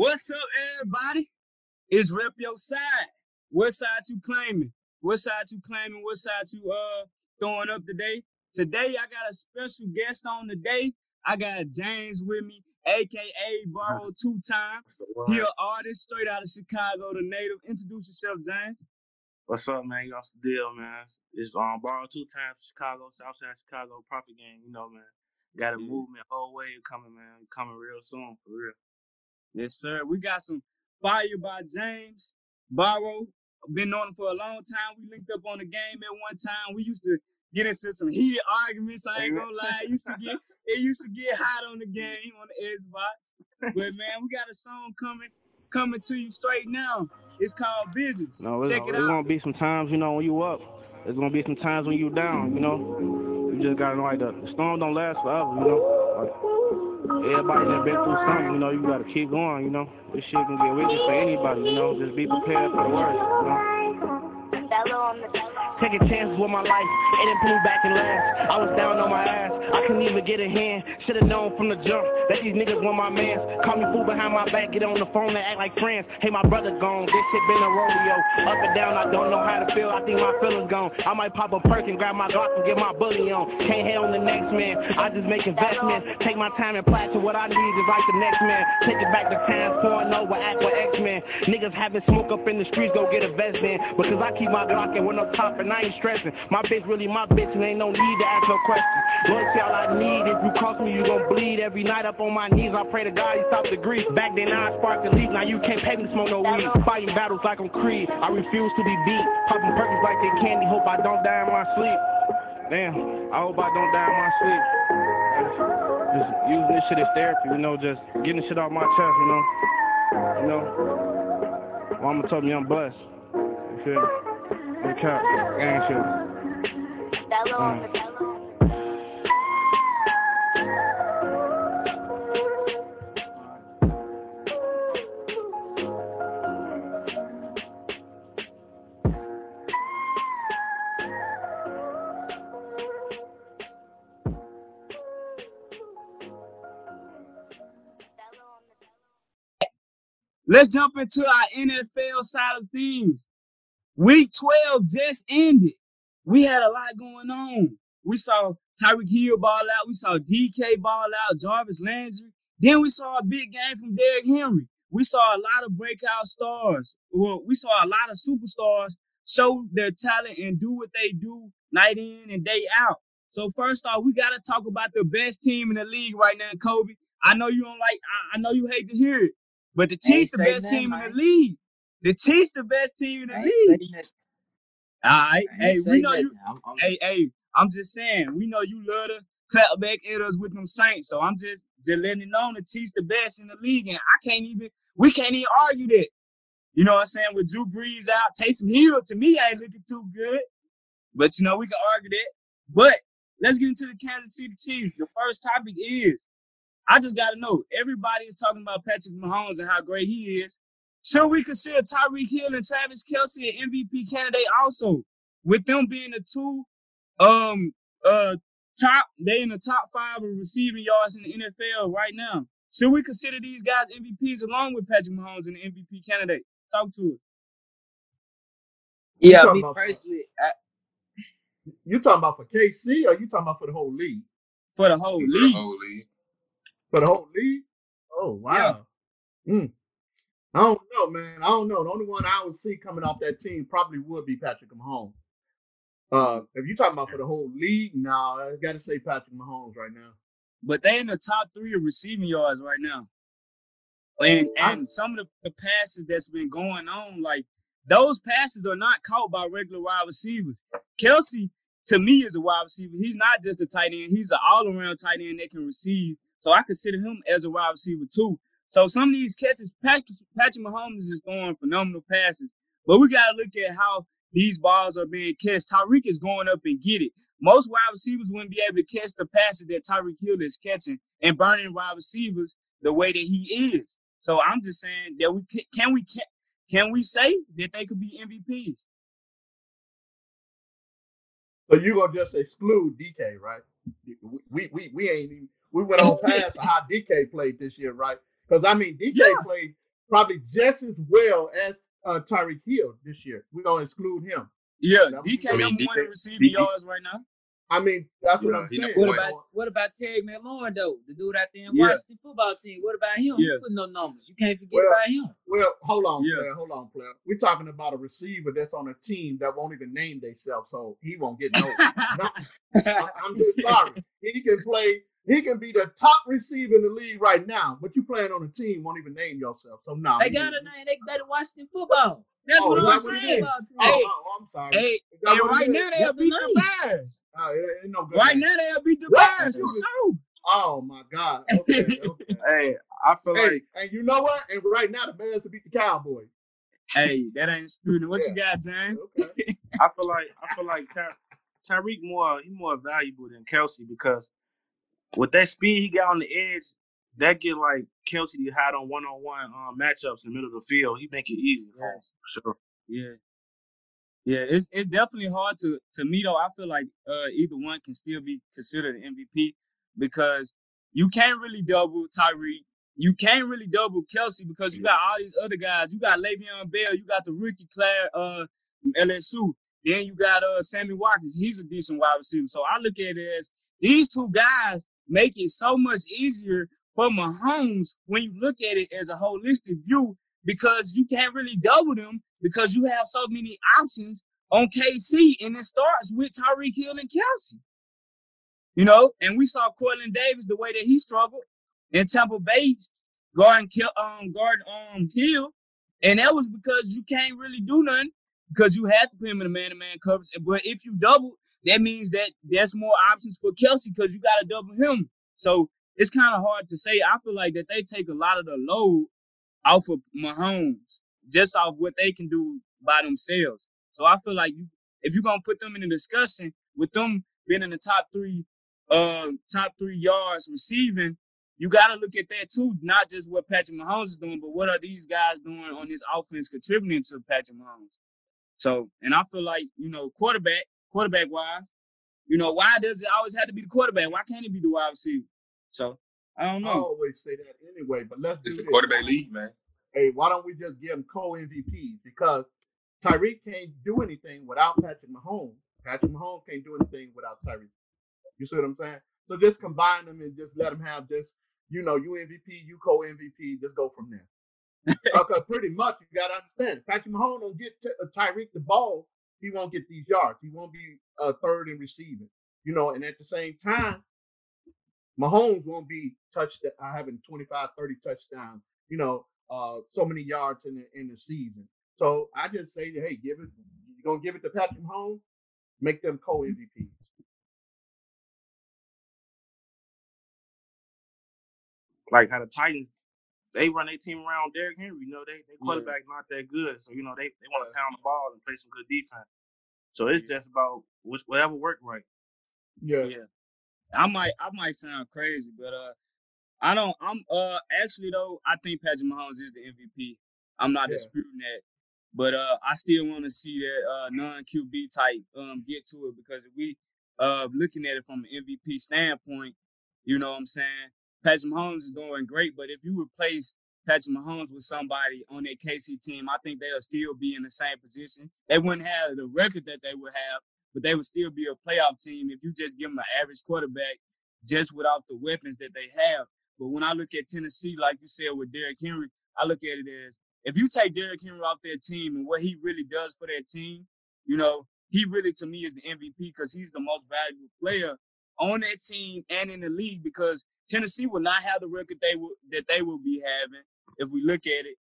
What's up, everybody? It's Rep Your Side. What side you claiming? What side you claiming? What side you uh throwing up today? Today I got a special guest on today. I got James with me, aka Borrow Two Time. He an artist straight out of Chicago, the native. Introduce yourself, James. What's up, man? Know the deal, man. It's um Borrow Two Times, Chicago, Southside Chicago, Profit Gang. You know, man. Got a movement whole wave coming, man. Coming real soon, for real. Yes, sir. We got some fire by James Barrow. Been on him for a long time. We linked up on the game at one time. We used to get into some heated arguments. I ain't gonna lie. It used to get it used to get hot on the game on the Xbox. But man, we got a song coming coming to you straight now. It's called Business. No, Check it there's out. gonna be some times, you know, when you up. There's gonna be some times when you down, you know. You just gotta know like the, the storm don't last forever, you know. Like, everybody done been through something, you know, you gotta keep going, you know. This shit can get wicked for anybody, you know. Just be prepared for the worst, you know. Taking chances with my life, it didn't me back in last. I was down on my ass, I couldn't even get a hand. Should've known from the jump that these niggas want my mans. Call me fool behind my back, get on the phone and act like friends. Hey, my brother gone, this shit been a rodeo. Up and down, I don't know how to feel, I think my feelings gone. I might pop a perk and grab my Glock and get my bully on. Can't hate on the next man, I just make investments. Take my time and plan to what I need, is like the next man. Take it back to times 4 0 with Aqua X-Men. Niggas having smoke up in the streets, go get a vest in. Because I keep my Glock and when I'm top and I ain't stressing. My bitch really my bitch and ain't no need to ask no questions. Loyalty all I need, if you cross me, you gon' bleed. Every night up on my knees, I pray to God he stop the grief. Back then I sparked the leaf, now you can't pay me to smoke no weed. Fighting battles like I'm Creed, I refuse to be beat. Popping perkins like they candy, hope I don't die in my sleep. Damn, I hope I don't die in my sleep. Just using this shit as therapy, you know, just getting shit off my chest, you know. You know. Mama told me I'm blessed. You feel me? No cap, gang shit. Um, Let's jump into our NFL side of things. Week 12 just ended. We had a lot going on. We saw Tyreek Hill ball out. We saw DK ball out, Jarvis Landry. Then we saw a big game from Derrick Henry. We saw a lot of breakout stars. Well, we saw a lot of superstars show their talent and do what they do night in and day out. So first off, we got to talk about the best team in the league right now, Kobe. I know you don't like. I, I know you hate to hear it, but the Chiefs the best team in the league. The Chiefs the best team in the league. All right, hey, we know you. I'm- I'm- Hey, hey, I'm just saying, we know you love to clap back at us with them Saints. So I'm just just letting it know the Chiefs the best in the league, and I can't even. We can't even argue that. You know what I'm saying? With Drew Brees out, Taysom Hill to me ain't looking too good. But you know we can argue that. But let's get into the Kansas City Chiefs. The first topic is, I just got to know. Everybody is talking about Patrick Mahomes and how great he is. Should we consider Tyreek Hill and Travis Kelce an MVP candidate also? With them being the two um uh top, they in the top five of receiving yards in the NFL right now. Should we consider these guys MVPs along with Patrick Mahomes and the MVP candidate? Talk to us. Yeah, me personally, I, You talking about for KC or you talking about for the whole league? For the whole The league. whole league. For the whole league? Oh wow. Mm. I don't know, man. I don't know. The only one I would see coming off that team probably would be Patrick Mahomes. Uh, if you're talking about for the whole league, now I got to say Patrick Mahomes right now. But they in the top three of receiving yards right now. And and some of the, the passes that's been going on, like those passes are not caught by regular wide receivers. Kelce, to me, is a wide receiver. He's not just a tight end, he's an all-around tight end that can receive. So I consider him as a wide receiver too. So some of these catches, Patrick, Patrick Mahomes is throwing phenomenal passes. But we gotta look at how these balls are being catched. Tyreek is going up and get it. Most wide receivers wouldn't be able to catch the passes that Tyreek Hill is catching and burning wide receivers the way that he is. So I'm just saying that we can, can we can, can we say that they could be MVPs? So you gonna just exclude DK, right? We we we ain't even we went on past how DK played this year, right? Because I mean DK Yeah. played probably just as well as uh, Tyreek Hill this year. We're gonna exclude him. Yeah, That was- DK I mean, number one in DK receiving DK yards right now. I mean, that's what Yeah, I'm saying. What about what about Terry McLaurin though? The dude out there in Yeah. Washington football team. What about him? Yeah. He put no numbers. You can't forget Well, about him. Well, hold on, Yeah. player. Hold on, player. We're talking about a receiver that's on a team that won't even name themselves, so he won't get no. I- I'm just sorry. He can play. He can be the top receiver in the league right now, but you playing on a team won't even name yourself. So no. They got a name. They got a Washington football. That's Oh, what is I'm that what it saying. is? Football. Oh, Hey, oh, oh, I'm sorry. Hey, Is that and right now they'll That's beat the the Bears. Oh, it ain't no good Right name. now they'll beat the What? Bears for sure. Oh my God. Okay. okay. Hey, I feel hey, like and you know what? And right now the Bears will beat the Cowboys. Hey, that ain't disputing. What you got, James? Okay. I feel like I feel like Ty, Tyreek more he more valuable than Kelce because with that speed he got on the edge, that get like Kelce to hide on one on one matchups in the middle of the field. He make it easy for him. For sure. Yeah. Yeah, it's it's definitely hard to to me though. I feel like uh either one can still be considered an MVP because you can't really double Tyreek. You can't really double Kelce because you got all these other guys. You got Le'Veon Bell. You got the rookie Claire uh from LSU. Then you got uh Sammy Watkins. He's a decent wide receiver. So I look at it as these two guys make it so much easier for Mahomes when you look at it as a holistic view because you can't really double them because you have so many options on KC, and it starts with Tyreek Hill and Kelce. You know, and we saw Carlton Davis the way that he struggled in Tampa Bay guarding um guard um Hill, and that was because you can't really do nothing because you had to put him in a man-to-man coverage. But if you double, that means that there's more options for Kelce because you got to double him. So it's kind of hard to say. I feel like that they take a lot of the load off of Mahomes just off what they can do by themselves. So I feel like if you're gonna put them in a discussion with them being in the top three, uh, top three yards receiving, you got to look at that too. Not just what Patrick Mahomes is doing, but what are these guys doing on this offense contributing to Patrick Mahomes? So, and I feel like you know, quarterback, quarterback wise, you know, why does it always have to be the quarterback? Why can't it be the wide receiver? So I don't I know. always say that anyway, but let's It's do a this. quarterback league, man. Hey, why don't we just give him co MVPs? Because Tyreek can't do anything without Patrick Mahomes. Patrick Mahomes can't do anything without Tyreek. You see what I'm saying? So just combine them and just let them have this, you know, you MVP, you co MVP, just go from there. Because pretty much you got to understand, Patrick Mahomes don't get Ty- uh, Tyreek the ball, he won't get these yards. He won't be uh, third in receiving. You know, and at the same time, Mahomes won't be touched uh, having 25, 30 touchdowns, you know, uh, so many yards in the in the season. So I just say, hey, give it. You're gonna give it to Patrick Mahomes, make them co MVPs. Like how the Titans, they run their team around Derrick Henry. You know, they they quarterback not that good, so you know they they want to pound the ball and play some good defense. So it's just about which whatever worked right. Yeah. Yeah. I might I might sound crazy, but uh I don't I'm uh actually though, I think Patrick Mahomes is the MVP. I'm not Yeah. disputing that. But uh I still want to see that uh non QB type um get to it because if we uh looking at it from an MVP standpoint, you know what I'm saying? Patrick Mahomes is doing great, but if you replace Patrick Mahomes with somebody on that KC team, I think they'll still be in the same position. They wouldn't have the record that they would have, but they would still be a playoff team if you just give them an average quarterback just without the weapons that they have. But when I look at Tennessee, like you said with Derrick Henry, I look at it as if you take Derrick Henry off their team and what he really does for their team, you know, he really to me is the MVP because he's the most valuable player on that team and in the league because Tennessee will not have the record they will that they will be having if we look at it.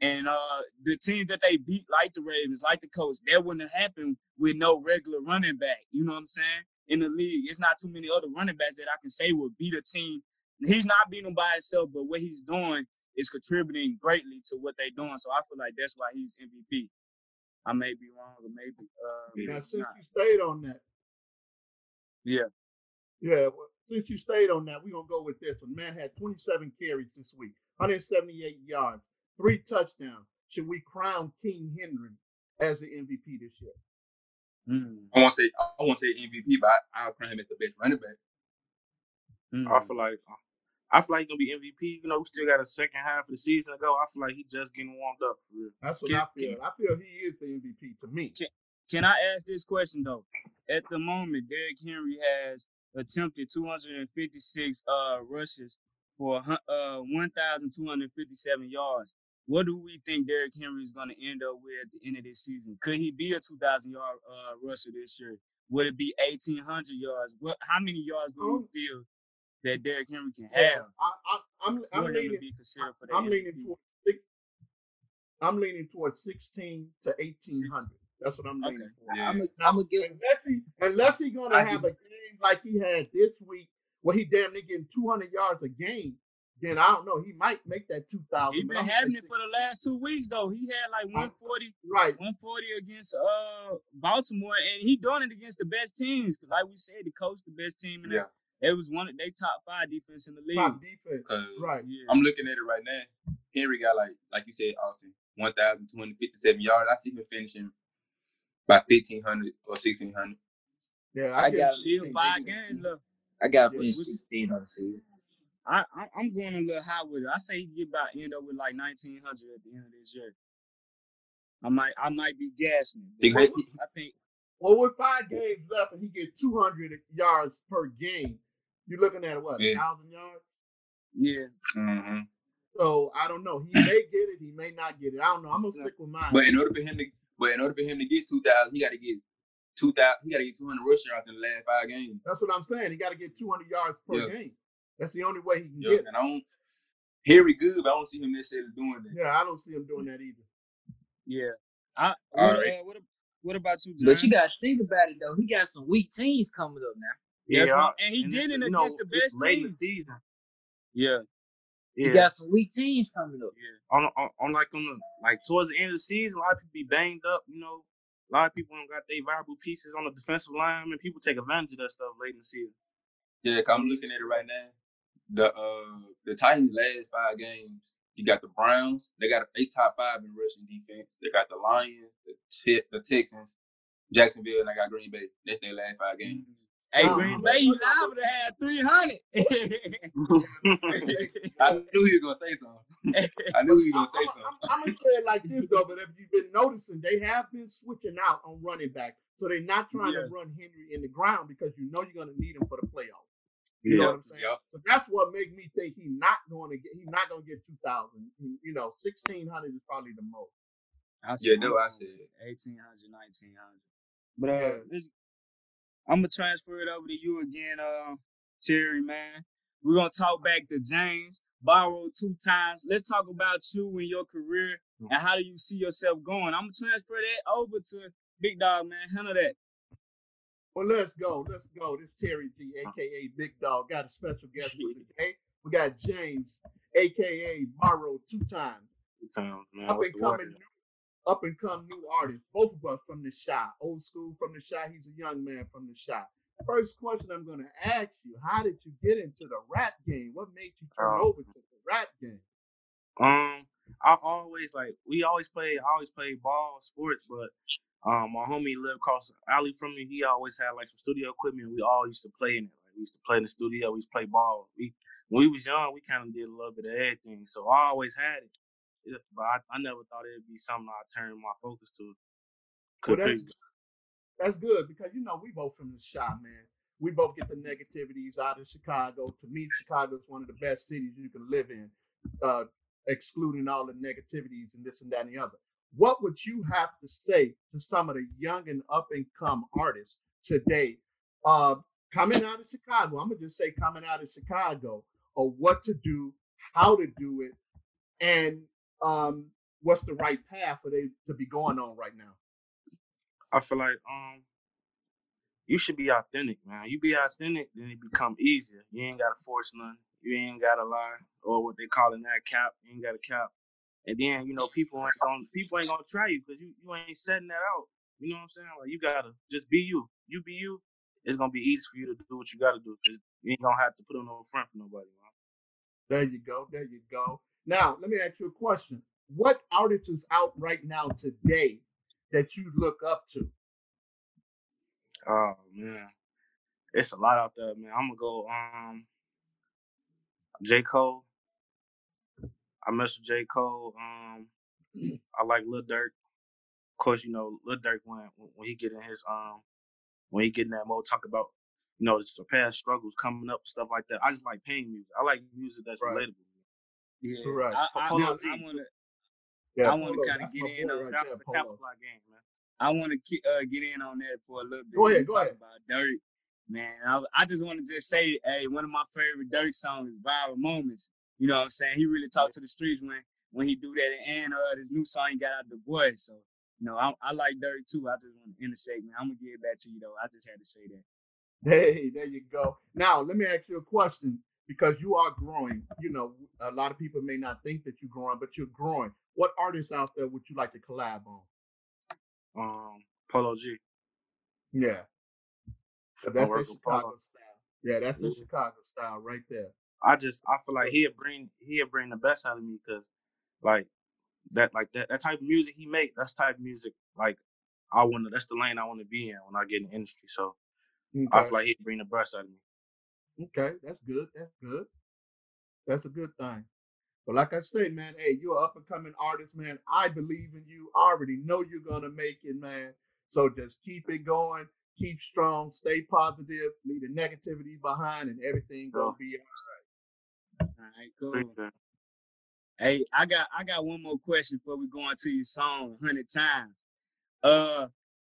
And uh the teams that they beat, like the Ravens, like the Colts, that wouldn't have happened with no regular running back. You know what I'm saying? In the league, it's not too many other running backs that I can say will beat a team. He's not beating them by himself, but what he's doing is contributing greatly to what they're doing. So I feel like that's why he's MVP. I may be wrong, or maybe uh, Now, since not. you stayed on that, Yeah. Yeah, well, since you stayed on that, we're gonna go with this one. Man had 27 carries this week, 178 yards, three touchdowns. Should we crown King Henry as the MVP this year? Mm, I want to say I want to say MVP, but I, I'll crown him as the best running back. mm. I feel like I feel like he's gonna be MVP. You know, we still got a second half of the season to go. I feel like he's just getting warmed up. For real. That's what Can- I feel. I feel he is the MVP to me. Can I ask this question though? At the moment, Derrick Henry has attempted 256 uh rushes for uh 1,257 yards. What do we think Derrick Henry is going to end up with at the end of this season? Could he be a 2,000 yard uh, rusher this year? Would it be 1,800 yards? What? How many yards do Um, you feel that Derrick Henry can Yeah, have I, I, I'm, I'm leaning. be considered for that? I'm leaning towards six. I'm leaning towards sixteen to eighteen hundred. That's what I'm leaning Okay. for. Yeah. I'm gonna Now, I'm gonna unless he unless he gonna I have a game like he had this week, where he damn near getting 200 yards a game, then I don't know. He might make that 2,000. He's but been I'm having it for the last two weeks though. He had like 140, right. 140 against uh Baltimore, and he doing it against the best teams. 'Cause like we said, the coach the best team, and Yeah. it was one of they top five defense in the league. Top defense. Right. Yeah. I'm looking at it right now. Henry got like, like you said, Austin, 1,257 yards. I see him finishing by 1,500 or 1,600. Yeah, I guess got- Still 16. five games left. I got Yeah, finished what's- 16 on the season. I, I I'm going a little high with it. I say he get about end up with like 1900 at the end of this year. I might I might be gassing. It. I think Well, with five games left and he get 200 yards per game, you're looking at what, a Yeah. thousand yards? yeah. Mm-hmm. So I don't know. He may get it. He may not get it. I don't know. I'm gonna stick with mine. But in order for him to, but in order for him to get 2,000, he got to get 2,000. He got to get 200 rushing yards in the last five games. That's what I'm saying. He got to get 200 yards per Yeah. game. That's the only way he can Yeah, get it. and I don't. Harry good, but I don't see him necessarily doing that. Yeah, I don't see him doing that either. Yeah. I All what, right. uh, what, what about you, John? But you gotta think about it though. He got some weak teams coming up now. Yeah, what- and he and did it's, it you know, against the it's best late in team. the season. Yeah. Yeah. He got some weak teams coming up. Yeah. on, on on like on the like towards the end of the season, a lot of people be banged up. You know, a lot of people don't got their viable pieces on the defensive line, and people take advantage of that stuff late in the season. Yeah, 'cause I'm looking at it right now. The uh the Titans last five games, you got the Browns. They got a they top five in rushing defense. They got the Lions, the Te- the Texans, Jacksonville, and I got Green Bay. That's their last five games. Hey, Um, Green Bay, you liable to have 300. I knew he was gonna say something. I knew he was gonna say something. I'm, gonna say it like this though, but if you've been noticing, they have been switching out on running back, so they're not trying Yeah. to run Henry in the ground because you know you're gonna need him for the playoffs. Yeah. You know what I'm saying? Yep. So that's what made me think he's not going to get. He's not going to get 2,000. You know, 1,600 is probably the most. I Yeah, that's what I said. 1800, 1900. But uh, Yeah. this, I'm gonna transfer it over to you again, uh, Terry. Man, we're gonna talk back to James. Borrowed two times. Let's talk about you and your career and how do you see yourself going. I'm gonna transfer that over to Big Dog, man. Handle that. Well, let's go. Let's go. This Terry G, aka Big Dog, got a special guest for today. We got James, aka Morrow, two times. Two times, man. Up What's and coming, up and come new artists. Both of us from the shot, old school from the shot. He's a young man from the shot. First question I'm going to ask you: How did you get into the rap game? What made you turn Oh. over to the rap game? Um, I always like we always play. I always play ball, sports, but um, my homie lived across the alley from me. He always had like some studio equipment. We all used to play in it. Like we used to play in the studio. We used to play ball. We when we was young, we kind of did a little bit of everything. So I always had it, Yeah, but I, I never thought it'd be something I turn my focus to. Well, that's, that's good because you know we both from the Chi, man. We both get the negativities out of Chicago. To me, Chicago is one of the best cities you can live in, uh, excluding all the negativities and this and that and the other. What would you have to say to some of the young and up and come artists today, uh, coming out of Chicago? I'm gonna just say coming out of Chicago, or what to do, how to do it, and um, what's the right path for they to be going on right now. I feel like um you should be authentic, man. You be authentic, then it become easier. You ain't gotta force nothing. You ain't gotta lie or what they call in that cap. You ain't gotta cap. And then you know people ain't gonna people ain't gonna try you because you you ain't setting that out. You know what I'm saying? Like you gotta just be you. You be you. It's gonna be easy for you to do what you gotta do. 'cause you ain't gonna have to put on no front for nobody, man. There you go. There you go. Now, let me ask you a question. What artist is out right now today that you look up to? Oh man, it's a lot out there, man. I'm gonna go. Um, J. Cole. I mess with J. Cole. Um, I like Lil Durk. Of course, you know Lil Durk when when he get in his um when he get in that mode, talk about you know the past struggles coming up, stuff like that. I just like pain music. I like music that's Right. relatable. Yeah, Right. I, I, Polo I, want to. Yeah, I wanna kinda get in on right That's there, the Polo. Capital game, man. I want to uh, get in on that for a little bit. Go ahead, go talk ahead. About Durk, man. I, I just want to just say, hey, one of my favorite Durk songs is "Viral Moments." You know what I'm saying? He really talked to the streets when when he do that, and uh, this new song he got out the boy. So, you know, I, I like Durk too. I just want to end man. I'm gonna give it back to you though. I just had to say that. Hey, there you go. Now, let me ask you a question because you are growing. You know, a lot of people may not think that you're growing, but you're growing. What artists out there would you like to collab on? Um, Polo G. Yeah. So that's the with Polo. Chicago style. Yeah, that's the Yeah. Chicago style right there. I just I feel like he'll bring he'll bring the best out of me because like that like that that type of music he make that's type of music like I want to that's the lane I want to be in when I get in the industry. So I feel like he'll bring the best out of me. Okay, that's good. That's good. That's a good thing. But like I say, man, hey, you're an up and coming artist, man. I believe in you. I already know you're gonna make it, man. So just keep it going, keep strong, stay positive, leave the negativity behind, and everything gonna be all right. All right, cool. Hey, I got I got one more question before we go into your song hundred times. Uh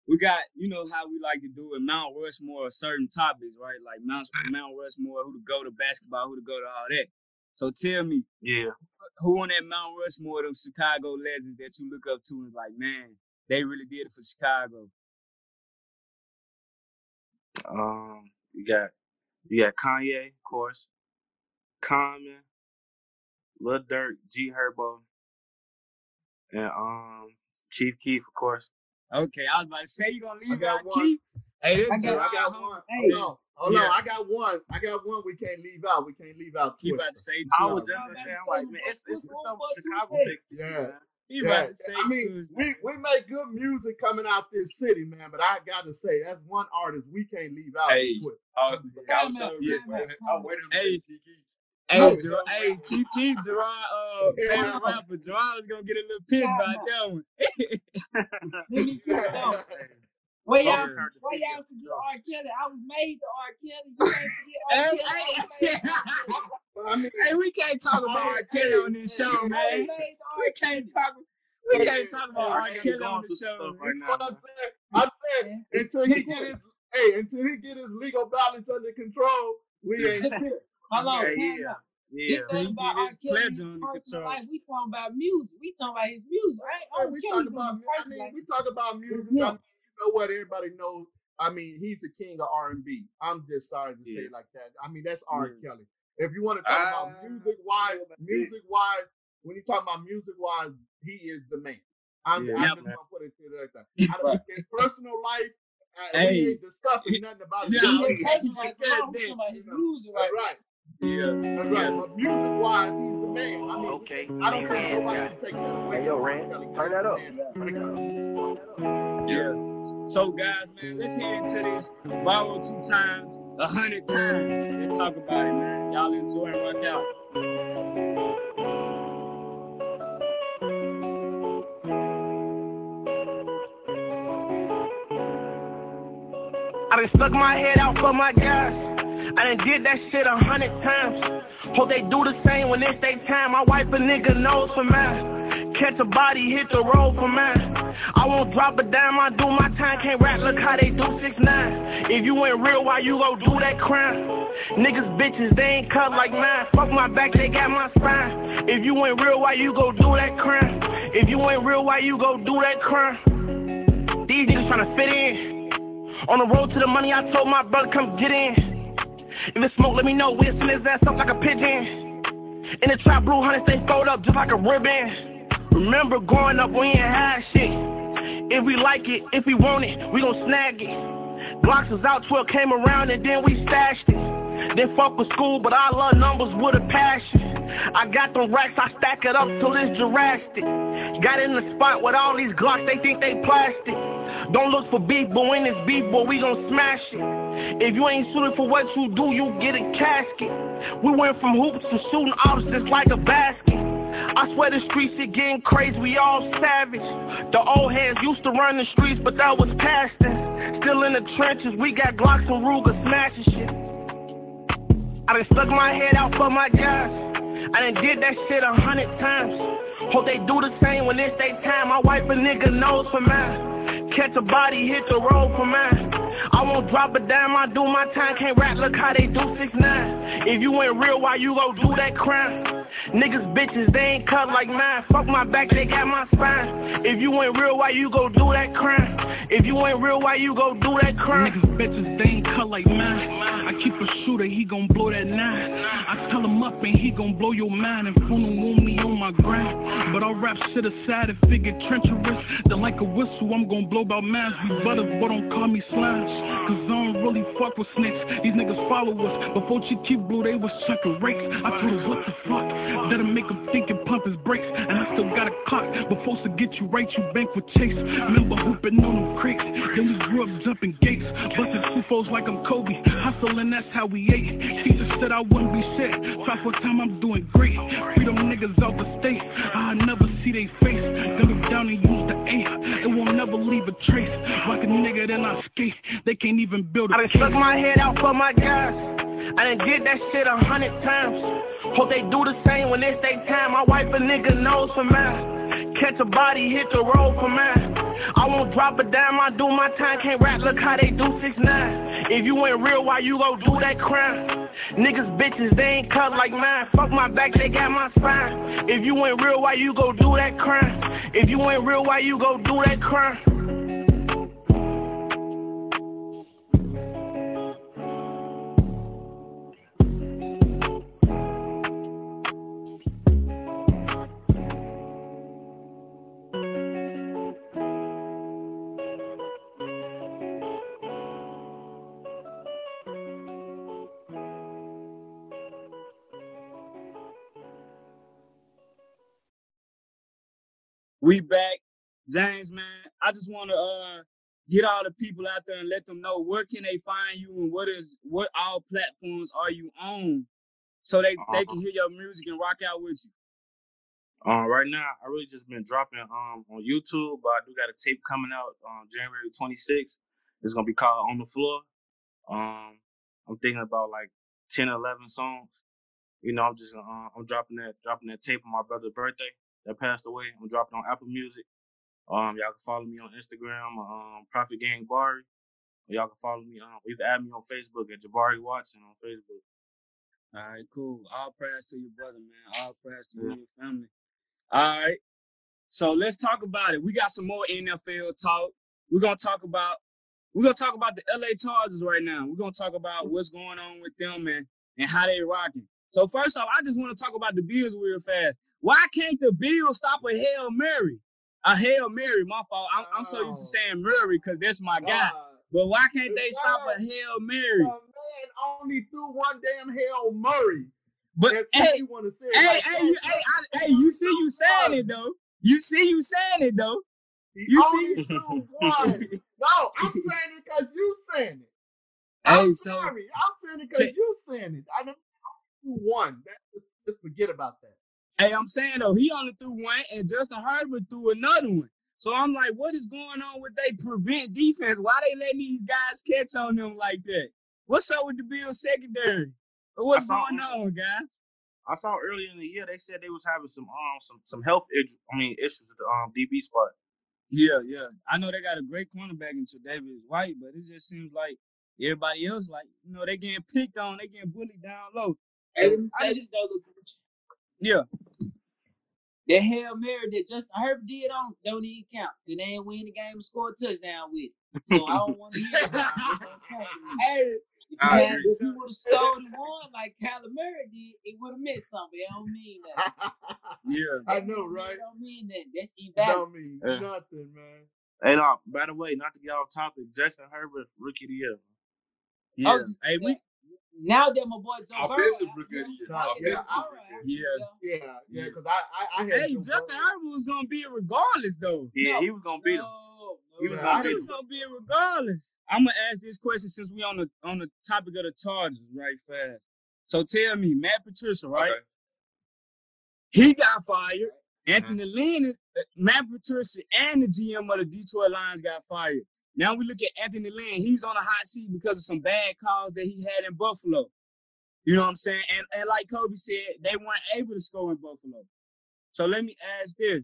we got, you know how we like to do in Mount Rushmore certain topics, right? Like Mount Mount Rushmore, who to go to basketball, who to go to all that. So tell me, Yeah. who on that Mount Rushmore, those Chicago legends that you look up to and like, man, they really did it for Chicago. Um, you got you got Kanye, of course, Common, Lil Durk, G Herbo, and um Chief Keef, of course. Okay, I was about to say you're gonna leave got out one. Keith. Hey, this I So Gerard I got one. Hey. Hold on. Hold Yeah. on. I got one. I got one we can't leave out. We can't leave out He about to Twista. say I was Tuesday. just I'm gonna about say, to I'm say, like, man, it's it's, what's it's wrong some Chicago mix. Yeah. man. He Yeah, about to say I mean, Tuesday. we, we make good music coming out this city, man. But I got to say, that's one artist we can't leave out. Hey. is Twista. I was, I was Time out, so time good. out, I waited to Hey. Say Cheeky. Hey, No, Ger- no, hey, no. Chief Keef, Gerard, uh, Yeah. favorite rapper. Gerard was gonna get a little pissed Time about that one. Let me say something. Hey, Where y'all, where y'all forget R. Kelly? I was made to R. Kelly. You ain't forget R. Kelly. I was hey, made to R. Kelly. I mean, hey, we can't talk about R. Kelly on this show, man. made. We can't talk. We can't talk about R. R. Kelly Kelly on the show. right now. what I'm saying? I said until he get his hey, until he get his legal balance under control, we ain't. Look here. Hold on, Yeah, time yeah. out. Yeah. This ain't about get R. his Kelly, pleasure his under personal life. We talking about music. We talking about his music, right? Hey, we Kelly talk about. I mean, life. we talk about music. I mean, you know what? Everybody knows. I mean, he's the king of R and B. I'm just sorry to say Yeah. it like that. I mean, that's R. Yeah. Kelly. If you want to talk Ah, about music wise, know music wise, when you talk about music wise, he is the man. I'm, Yeah. I'm Yeah, just man. gonna put it to that. I don't, his personal life, uh, Hey. we ain't discussing nothing about it. Yeah, his He we ain't music. taking like discuss that. talking about his You know, music That's right right. Yeah, That's right. yeah. But music wise, he's the man. I mean, Okay. I don't think nobody can take that away Hey, yo, from R. Ren, Kelly. turn that up. man. When it comes- turn that up. Yeah. So guys, man, let's head into this. Borrow two times, a hundred times. Let's talk about it, man. Y'all enjoy and rock out. I done stuck my head out for my guys. I done did that shit a hundred times. Hope they do the same when it's their time. I wipe a nigga nose for mine. Catch a body, hit the road for mine. I won't drop a dime, I do my time. Can't rap, look how they do 6 9 If you ain't real, why you go do that crime? Niggas, bitches, they ain't cut like mine. Fuck my back, they got my spine. If you ain't real, why you go do that crime? If you ain't real, why you go do that crime? These niggas tryna fit in. On the road to the money, I told my brother, come get in. If it's smoke, let me know. Send his ass up like a pigeon. In the trap, blue hunters, they fold up just like a ribbon. Remember growing up, we ain't had shit. If we like it, if we want it, we gon' snag it. Glocks was out, 12 came around, and then we stashed it. Then fuck with school, but I love numbers with a passion. I got them racks, I stack it up till it's Jurassic. Got in the spot with all these Glocks, they think they plastic. Don't look for beef, but when it's beef, boy, we gon' smash it. If you ain't suited for what you do, you get a casket. We went from hoops to shooting just like a basket. I swear the streets are getting crazy, we all savage. The old heads used to run the streets, but that was past us. Still in the trenches, we got Glocks and Ruger smashing shit. I done stuck my head out for my guys. I done did that shit a hundred times. Hope they do the same when it's their time. I wipe a nigga nose for mine. Catch a body, hit the road for mine. I won't drop a dime, I do my time. Can't rap, look how they do 6 9 If you ain't real, why you gon' do that crime? Niggas, bitches, they ain't cut like mine. Fuck my back, they got my spine. If you ain't real, why you go do that crime? If you ain't real, why you go do that crime? Niggas, bitches, they ain't cut like mine. I keep a shooter, he gon' blow that nine. I tell him up and he gon' blow your mind and phone him on me on my grind. But I'll rap shit aside and figure treacherous. Then like a whistle, I'm gon' blow about mines. We butters, but don't call me slimes. Cause I don't really fuck with snakes. These niggas follow us. Before Chichi Blue, they was checking rakes. I told her, what the fuck? That'll make him think and pump his brakes. And I still got a clock. Before to get you right, you bank with Chase. Remember hooping on them crates. Then we grew up jumping gates. Busting two foes like I'm Kobe. Hustling, that's how we ate. Teacher said I wouldn't be shit. Try for time, I'm doing great. Free them niggas out the state. I never see they face. Gun them down and use the A. It won't never leave a trace. Like a nigga, then I skate. They can't even build a I done case. stuck my head out for my guys. I done did that shit a hundred times. Hope they do the same when it's their time. I wipe a nigga nose for mine. Catch a body, hit the road for mine. I won't drop a dime, I do my time. Can't rap, look how they do 6 9 If you ain't real, why you go do that crime? Niggas, bitches, they ain't cut like mine. Fuck my back, they got my spine. If you ain't real, why you go do that crime? If you ain't real, why you go do that crime? We back, James, man. I just want to uh get all the people out there and let them know where can they find you and what is what all platforms are you on, so they they can hear your music and rock out with you. Uh, right now, I really just been dropping um on YouTube, but I do got a tape coming out on January 26th. It's gonna be called On the Floor. Um, I'm thinking about like 10 or 11 songs. You know, I'm just uh, I'm dropping that dropping that tape on my brother's birthday that passed away. I'm dropping on Apple Music. Um, y'all can follow me on Instagram, um, Prophet Gang Bari. Y'all can follow me. Um, you can add me on Facebook at Jabari Watson on Facebook. All right, cool. All prayers to your brother, man. All prayers to you and your family. All right. So let's talk about it. We got some more NFL talk. We're gonna talk about we're gonna talk about the LA Chargers right now. We're gonna talk about what's going on with them and, and how they rocking. So first off, I just want to talk about the Bills real fast. Why can't the Bills stop a Hail Mary? A Hail Mary, my fault. I'm, I'm so used to oh. saying Murray because that's my guy. But why can't they stop a Hail Mary? man only threw one damn Hail Murray. But hey, you want to say hey, like hey, oh, you, hey, I, hey, you see you saying it though. You see you saying it though. he you threw one. No, I'm saying it because you saying it. Hey, I'm so sorry. I'm saying it because you saying it. I didn't do one. That, just forget about that. Hey, I'm saying though, he only threw one and Justin Herbert threw another one. So I'm like, what is going on with they prevent defense? Why they letting these guys catch on them like that? What's up with the Bills secondary? What's I saw- going on, guys? I saw earlier in the year they said they was having some um some some health issues. I mean issues at the um DB spot. Yeah, yeah. I know they got a great cornerback into David White, but it just seems like everybody else, like, you know, they getting picked on, they getting bullied down low. Hey, let me I say just- this though, look, Gucci. Yeah. That Hail Mary that Justin Herbert did on don't even count. Cause they ain't win the game and score a touchdown with it. So I don't want to hear about it. Don't count for me. Hey, If you, I had, agree. if you would have scored and won like Kyler Murray did, it would have meant something. It don't mean that. yeah. I know, right? It don't mean that. That's invalid. Don't mean Yeah. nothing, man. Hey, no, by the way, not to get off topic, Justin Herbert, rookie of the year. Oh, yeah. Oh, hey, we Now that my boy Joe Burrow, Offensive out, rookie of the year. Nah, it's yeah, all right. yeah. Yeah, yeah, Yeah. because I, I, I had Hey, Justin Burrow. Herbert was gonna be it regardless though. Yeah, No, he was gonna beat him. No, We was gonna I be It's gonna be regardless. I'm gonna ask this question since we on the on the topic of the Chargers, right? Fast. So tell me, Matt Patricia, right? Okay. He got fired. Anthony Lynn, uh, Matt Patricia, and the GM of the Detroit Lions got fired. Now we look at Anthony Lynn. He's on a hot seat because of some bad calls that he had in Buffalo. You know what I'm saying? And, and like Kobe said, they weren't able to score in Buffalo. So let me ask this.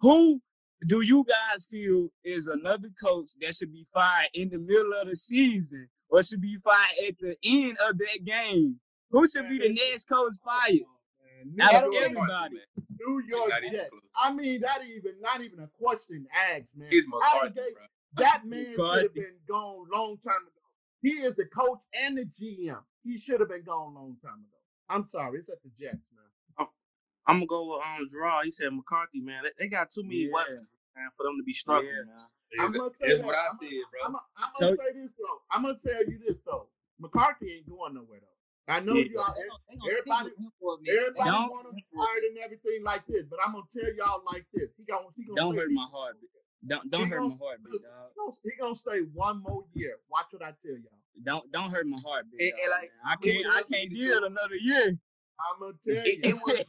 Who do you guys feel is another coach that should be fired in the middle of the season or should be fired at the end of that game? Who should be the next coach fired? Man, Out of everybody. New York Not Jets. I mean, that even not even a question asked, man. It's Adam McCarthy, bro. That man should have been gone long time ago. He is the coach and the GM. He should have been gone long time ago. I'm sorry, it's at the Jets, man. I'm gonna go with um Gerard. He said McCarthy, man. They, they got too many Yeah. weapons, man, for them to be struggling, Yeah. man. I'm It's, gonna say it's what I I'm- said, bro. I'm, I'm So- gonna say this though. I'm gonna tell you this though. McCarthy ain't going nowhere though. I know Yeah. you all. They gonna, they gonna Everybody- stick with him for a minute. Everybody want him fired and everything like this, but I'm gonna tell y'all like this. He gonna he gonna Don't stay- hurt my heart. Don't don't He hurt gonna- my heart, big listen, dog. He gonna, stay one more year. Watch what I tell y'all. Don't don't hurt my heart, big And- dog. like. I can't I can't the deal truth. another year. I'm gonna tell It, you. it was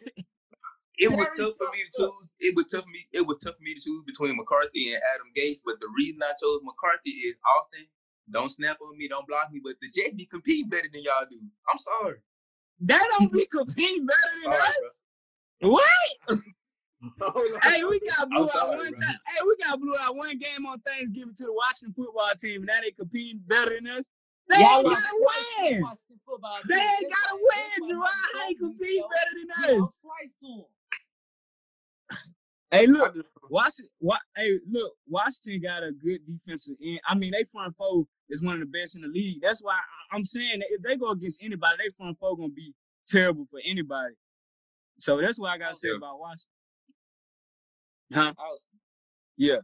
it was tough for me to choose. It was tough for me. It was tough for me to choose between McCarthy and Adam Gates. But the reason I chose McCarthy is Austin. Don't snap on me. Don't block me. But the Jets be competing better than y'all do. I'm sorry. They don't be competing better than Sorry, us. What? Oh, Hold on. Hey, we got blew I'm out sorry, one. bro. Th- hey, we got blew out one game on Thanksgiving to the Washington football team. Now they competing better than us. They Y'all ain't gotta twice to win. They ain't That's gotta win, that's Gerard. Mike How they compete better than us? lost to him. Hey, look, Washington. Wa- hey, look, Washington got a good defensive end. I mean, they front four is one of the best in the league. That's why I, I'm saying that if they go against anybody, they front four gonna be terrible for anybody. So that's what I gotta say Yeah. about Washington. Huh? Austin. Yeah.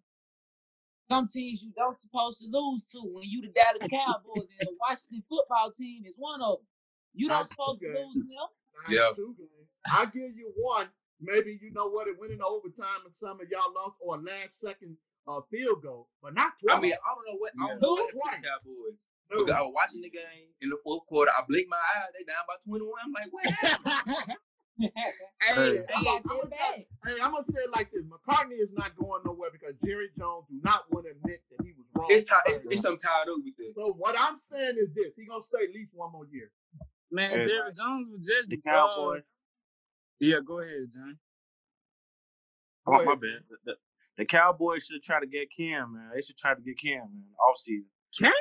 Some teams you don't supposed to lose to when you the Dallas Cowboys and the Washington football team is one of them. You don't That's supposed to lose to them. Yeah. two game. I give you one. Maybe you know what it went in overtime and some of y'all lost or a last second uh, field goal, but not twice. I mean, I don't know what. I don't Yeah. know what Who? happened to the Cowboys. No. Because I was watching the game in the fourth quarter. I blinked my eye. They down by 21. I'm like, what? happened? Hey, They hey, I'm that bad. Hey, I'm gonna say it like this: McCartney is not going nowhere because Jerry Jones do not want to admit that he was wrong. it's, ti- it's, it's something tied up with this. so what I'm saying is this: he gonna stay at least one more year. man, Hey, Jerry Jones was just the uh, Cowboys. yeah, go ahead, John. Go Oh, my bad. The, the, the Cowboys should try to get Cam, man. They should try to get Cam, man, off season. Cam,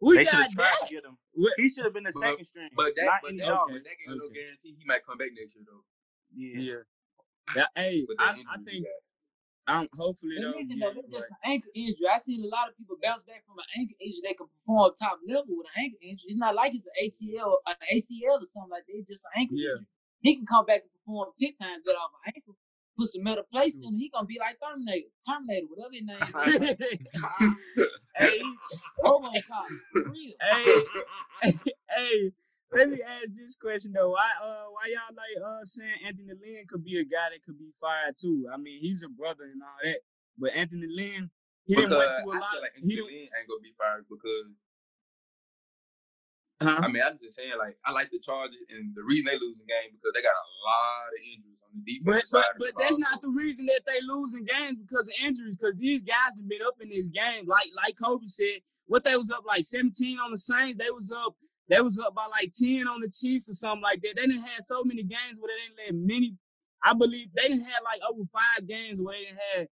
we They should got have tried that. to get him. He should have been the But- second string, But that, not but any that, dog. but that ain't no guarantee he might come back next year though. Yeah. Yeah. Yeah, hey, I, that I injury think he got. um, hopefully And though. listen yeah, though, that's you're just an ankle injury. I seen a lot of people bounce back from an ankle injury. They can perform top level with an ankle injury. It's not like it's an ATL, an ACL or something like that. It's just an ankle Yeah. injury. He can come back and perform ten times better off an ankle. Put some metal plates in him. He gonna be like Terminator, Terminator, whatever his name is. right. hey, RoboCop, for real. hey, hey. Let me ask this question though. Why, uh, why y'all like uh saying Anthony Lynn could be a guy that could be fired too? I mean, he's a brother and all that, but Anthony Lynn, he didn't because went I through a feel lot. like he Anthony didn't. Lynn ain't gonna be fired because Huh? I mean I'm just saying like I like the Chargers and the reason they losing the game because they got a lot of injuries on the But but but that's not the reason that they losing games because of injuries. Because these guys have been up in this game, like like Kobe said, what they was up like 17 on the Saints. They was up. They was up by like 10 on the Chiefs or something like that. They didn't have so many games where they didn't let many. I believe they didn't have like over five games where they didn't have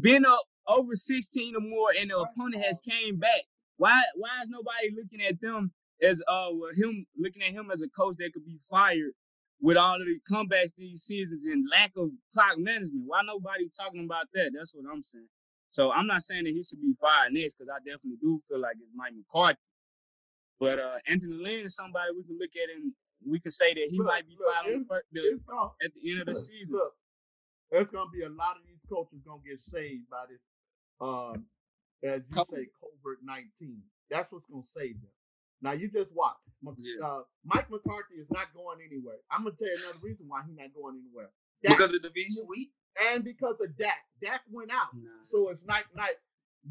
been up over 16 or more, and the opponent has came back. Why why is nobody looking at them as uh him looking at him as a coach that could be fired with all of the comebacks these seasons and lack of clock management? Why nobody talking about that? That's what I'm saying. So I'm not saying that he should be fired next because I definitely do feel like it's Mike McCarthy. But uh Anthony Lynn is somebody we can look at and we can say that he Look, might be fired on the it's- first, the, It's gonna, at the end of the look, season. Look, there's gonna be a lot of these coaches gonna get saved by this, um, as you Couple. say, COVID nineteen. That's what's gonna save them. Now you just watch. Yeah. Uh, Mike McCarthy is not going anywhere. I'm gonna tell you another reason why he's not going anywhere. Dak, because of the division week. and because of Dak. Dak went out, Nah. so it's not like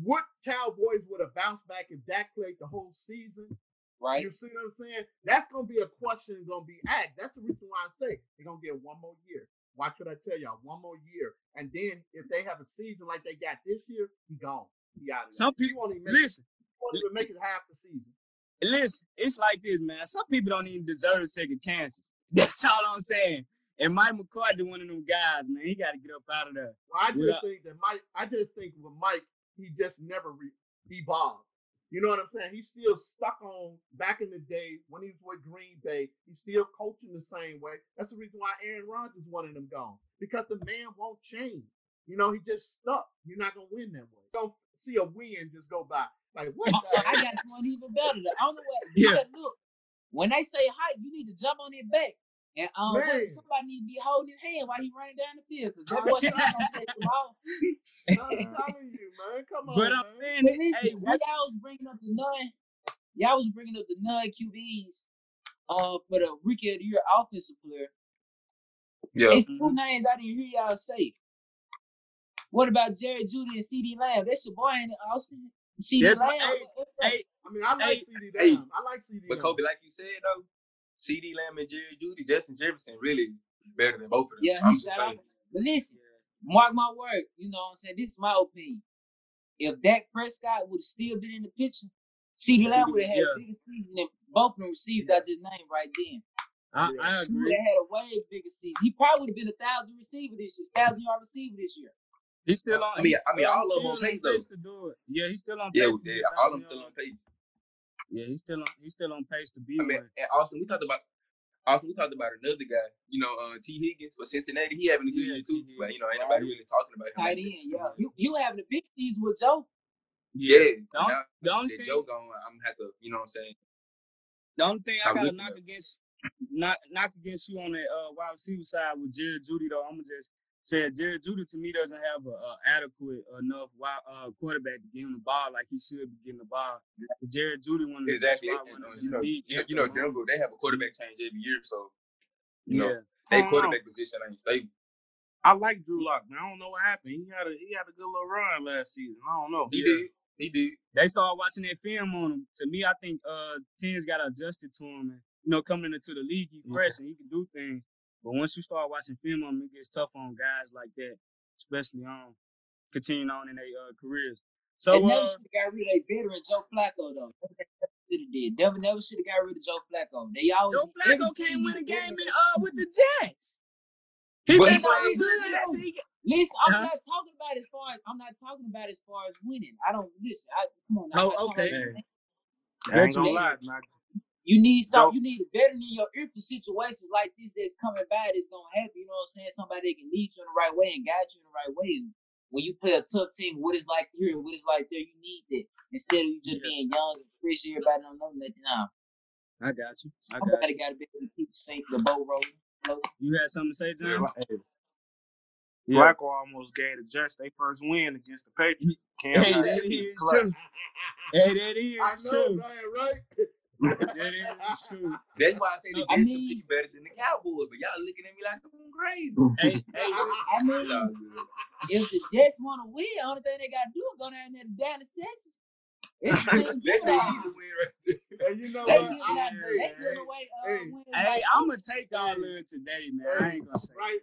what Cowboys would have bounced back if Dak played the whole season? right? You see what I'm saying? That's gonna be a question gonna be asked. That's the reason why I say they're gonna get one more year. Why should I tell y'all, one more year. And then if they have a season like they got this year, he gone. He out of. Some people won't even listen. he won't even make it half the season. Listen, it's like this, man. Some people don't even deserve second chances. That's all I'm saying. And Mike McCarthy, one of them guys, man, he got to get up out of there. Well, I just Without- think that Mike, I just think with Mike, he just never re- evolved. You know what I'm saying? He's still stuck on back in the day when he was with Green Bay. He's still coaching the same way. That's the reason why Aaron Rodgers wanted him gone because the man won't change. You know, he just stuck. You're not gonna win that way. Don't see a win just go by. Like what? I heck? got one even better. The only way, Yeah. yeah. look, when they say height, you need to jump on their back. And um, what- Man. somebody need to be holding his hand while he running down the field because that boy not gonna take the ball. I'm telling you, man. Come on, But I'm man. saying, But hey, listen, when what's, y'all was bringing up the nine, y'all was bringing up the nine QBs uh, for the rookie of the year offensive player. Yeah. It's two names I didn't hear y'all say. What about Jerry Jeudy and CeeDee Lamb? That's your boy in Austin. CeeDee That's Lamb. my- hey, hey, I mean, I like Hey, CeeDee hey, Lamb. I like CeeDee But Kobe, like you said though, CeeDee Lamb and Jerry Jeudy, Justin Jefferson really better than both of them. Yeah, I'm just out. saying. But listen, mark my word. You know what I'm saying? This is my opinion. If Dak Prescott would have still been in the picture, CeeDee Lamb would have had Yeah. a bigger season than both of them receivers I just named right then. I, I He agree. have had a way bigger season. He probably would have been a thousand receiver this year, thousand yard receiver this year. He's still on. I mean, I mean, all of them on pace, though. to do it. Yeah, he's still on Yeah, pace. with to be all of them still on pace. Yeah, he's still on. He's still on pace to be I mean, one. and Austin, we talked about Austin, we talked about another guy, you know, uh, Tee Higgins for Cincinnati. He having a good Yeah, year too, but you know, ain't nobody really talking about him. Tight end, yeah. You you having a big season with Joe. Yeah, The only, now the only that thing, Joe gone, I'm gonna have to, you know what I'm saying? the only thing I I'm gotta knock against, knock knock against you on the uh, wide receiver side with Jerry Jeudy though. I'm gonna just say that Jerry Jeudy to me doesn't have a, a adequate enough wide, uh, quarterback to give him the ball like he should be getting the ball. Jerry Jeudy one of the Exactly. best wide And, runners in you the know, league you know, you know. Denver, they have a quarterback change every year, so you know, Yeah, I their don't quarterback know. position ain't stable. I like Drew Lock, man. I don't know what happened. He had a he had a good little run last season. I don't know. He Yeah. did, he did. they started watching that film on him. To me, I think uh teams got adjusted to him. And, you know, coming into the league, he Yeah. fresh and he can do things. But once you start watching film on him, it gets tough on guys like that, especially on continuing on in their uh, careers. So they never uh, should have got rid of a veteran Joe Flacco though. Should have did. Never never should have got rid of Joe Flacco. They always Joe Flacco team can't win a game veteran. in, uh with the Jets. He But been he so good. good, That's though. he Listen, I'm Uh-huh. not talking about as far as I'm not talking about as far as winning. I don't listen. I come on. I'm Oh, not talking okay. about- I ain't gonna lie. Shit. Now, You need some. Joe- You need a veteran in your ear for situations like this that's coming by. That's gonna happen. You know what I'm saying? Somebody that can lead you in the right way and guide you in the right way. And when you play a tough team, what is like here and what is like there, you need that instead of you just Yeah. being young and fresh. Everybody don't know nothing now. I got you. I got Somebody you. got to be able to keep sink the boat rolling. float. You had something to say, John? hey, Yeah. Flacco almost gave the Jets their first win against the Patriots. Cam Hey, Newton that was is clutch. true. Hey, that is I know, true. man, right? That is true. That's why I say the I Jets mean- compete better than the Cowboys. But y'all looking at me like I'm crazy. Hey, hey, I mean, if the Jets want to win, the only thing they got to do is go down there to Dallas, Texas. It's That's been the good. easy win right there. And you know They what? giving out, hey, they hey, away uh, hey, winning hey, like I'm gonna take all of it today, man. I ain't gonna say. Right.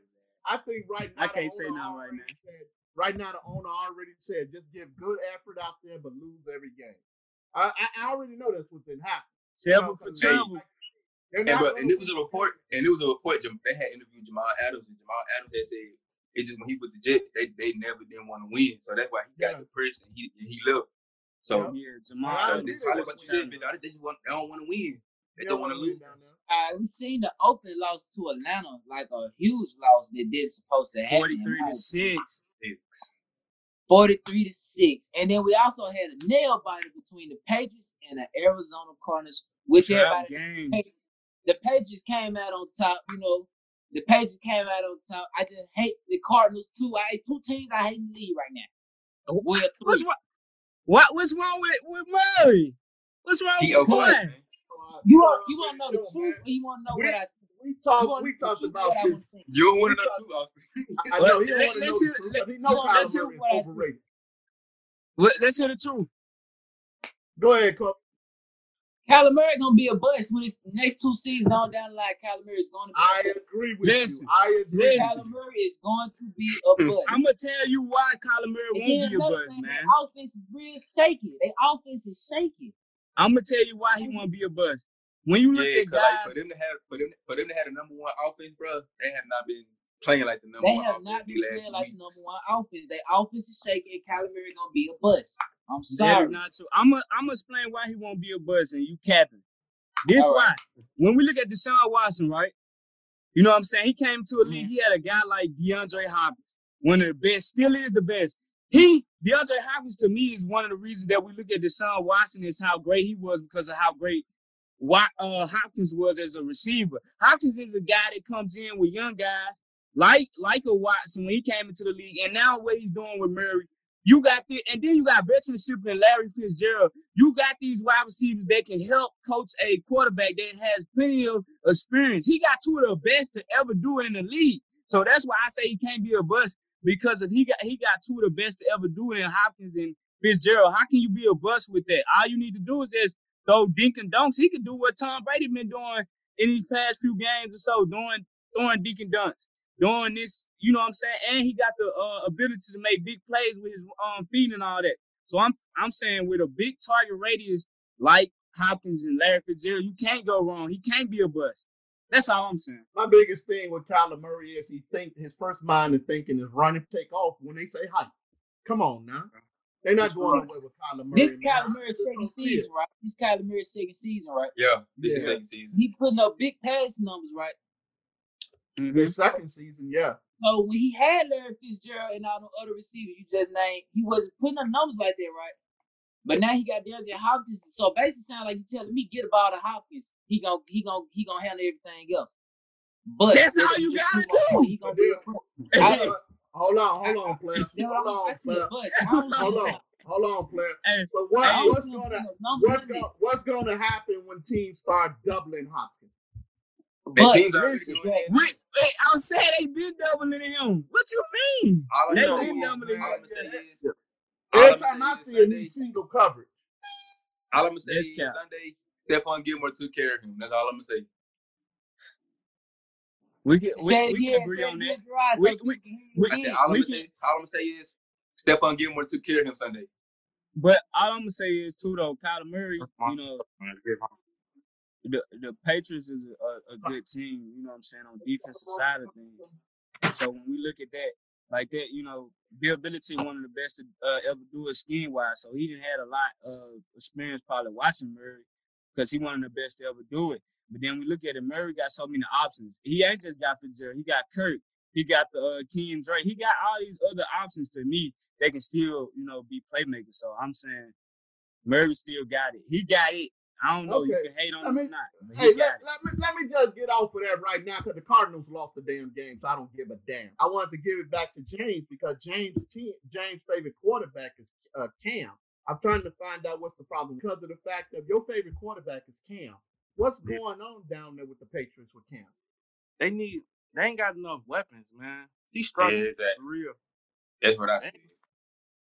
I think right now I can't say owner nothing right already now. Said, right now, the owner already said just give good effort out there, but lose every game. I, I, I already know that's what's been happening. You know, Seven for 'cause trouble. they- they're And, not but, and it was a report, and it was a report. They had interviewed Jamal Adams, and Jamal Adams had said it just when he was the Jets, they, they never didn't want to win, so that's why he got Yeah. depressed and he and he left. So Yeah, Jamal. So they with talking about the Jets, but they just want they don't want to win. They They don't want to wanna lose. win down there. Uh, we seen the Oakland loss to Atlanta, like a huge loss that didn't supposed to happen. Forty-three to six. 43 to 6. And then we also had a nail biter between the Patriots and the Arizona Cardinals, which Trap everybody games. the Patriots came out on top, you know. The Patriots came out on top. I just hate the Cardinals too. I it's two teams I hate in the league right now. Well, What's wrong? What? What's wrong with with Murray? What's wrong He with okay. Boy? So, You want you want to know the truth, or you want to know what I We you talked. We the talked about what this. want to think. You don't want to know too, Austin. I know he don't let- want to know let's the hear- truth, let- but he knows let's hear Murray is what overrated. Well, let's hear the truth. Go ahead, Coach. Kyler Murray gonna be a bust when it's next two seasons on down the line. Kyler Murray is going to be. I a agree with Listen, you. I agree. listen. Kyler Murray is going to be a hmm. bust. I'm gonna tell you why Kyler Murray And won't be a bust, buzz, thing, man. their offense is real shaky. Their offense is shaky. I'm gonna tell you why he won't be a buzz. When you look Yeah, at 'cause, like, for them to have for them for them to have the number one offense, bro, they have not been playing like the number They one They have not been playing two like the number one offense. Their offense is shaky, and Kyler Murray gonna be a bust. I'm sorry. is not true. I'm gonna I'm gonna explain why he won't be a buzz, and you capping. This All why right. when we look at Deshaun Watson, right? You know what I'm saying? He came to a Mm-hmm. league. He had a guy like DeAndre Hopkins, one of the best, still is the best. He DeAndre Hopkins to me is one of the reasons that we look at Deshaun Watson is how great he was because of how great Wa- uh, Hopkins was as a receiver. Hopkins is a guy that comes in with young guys like like a Watson when he came into the league, and now what he's doing with Murray. You got the, and then you got veteranship and Larry Fitzgerald. You got these wide receivers that can help coach a quarterback that has plenty of experience. He got two of the best to ever do it in the league. So that's why I say he can't be a bust because if he got he got two of the best to ever do it in Hopkins and Fitzgerald, how can you be a bust with that? All you need to do is just throw dink and dunks. He can do what Tom Brady been doing in these past few games or so, doing throwing dink and dunks, doing this. You know what I'm saying? And he got the uh, ability to make big plays with his um, feet and all that. So I'm I'm saying with a big target radius like Hopkins and Larry Fitzgerald, you can't go wrong. He can't be a bust. That's all I'm saying. My biggest thing with Kyler Murray is he think his first mind of thinking is running, and take off when they say hype. Come on now. They're not This going was- away with Kyler Murray. This man. Kyler I'm Murray's second gonna season, right? This Kyler Murray's second season, right? Yeah, this is second season. He putting up big pass numbers, right? The mm-hmm. second season, yeah. So when he had Larry Fitzgerald and all the other receivers you just named, he wasn't putting up numbers like that, right? But now he got DeAndre Hopkins. So basically, sound like you telling me get the ball to Hopkins. He gon' he gon' he gonna handle everything else. But That's how you gotta do. He gonna be a pro. I- Hold on, hold on, player. Hold on, see player. bust. I don't Hold on, hold on, player. Hey, So what, Hey. what's gonna putting up numbers what's gonna what's gonna happen when teams start doubling Hopkins? And But teams already listen, doing it. we, wait, I'm saying they been doubling him. What you mean? All They I'm gonna been say is- doubling him. I'm gonna say is, all Every time I see a new Sunday, single coverage, all I'm gonna say is. Sunday, Stephon Gilmore took care of him. That's all I'm gonna say. We can we, Say it we can again, agree it on that. again, Gerard, We- we- can hear you we- I said again. all I'm gonna say, all I'm gonna say is Stephon Gilmore took care of him Sunday. But all I'm gonna say is too though, Kyler Murray, you know, the the Patriots is a, a good team. You know what I'm saying on defensive side of things. So when we look at that like that, you know, Bill Belichick one of the best to uh, ever do it scheme wise. So he didn't had a lot of experience probably watching Murray because he one of the best to ever do it. But then we look at it, Murray got so many options. He ain't just got Fitzgerald. He got Kirk. He got the uh, Ken Drake. He got all these other options to me. They can still, you know, be playmakers. So I'm saying Murray still got it. He got it. I don't know. You can hate on I him or not. Hey, let, let me let me just get off of that right now because the Cardinals lost the damn game, so I don't give a damn. I wanted to give it back to James because James James' favorite quarterback is uh, Cam. I'm trying to find out what's the problem because of the fact that your favorite quarterback is Cam. What's Yeah. going on down there with the Patriots with Cam? They need. They ain't got enough weapons, man. He's struggling Yeah, that- for real. That's what I said.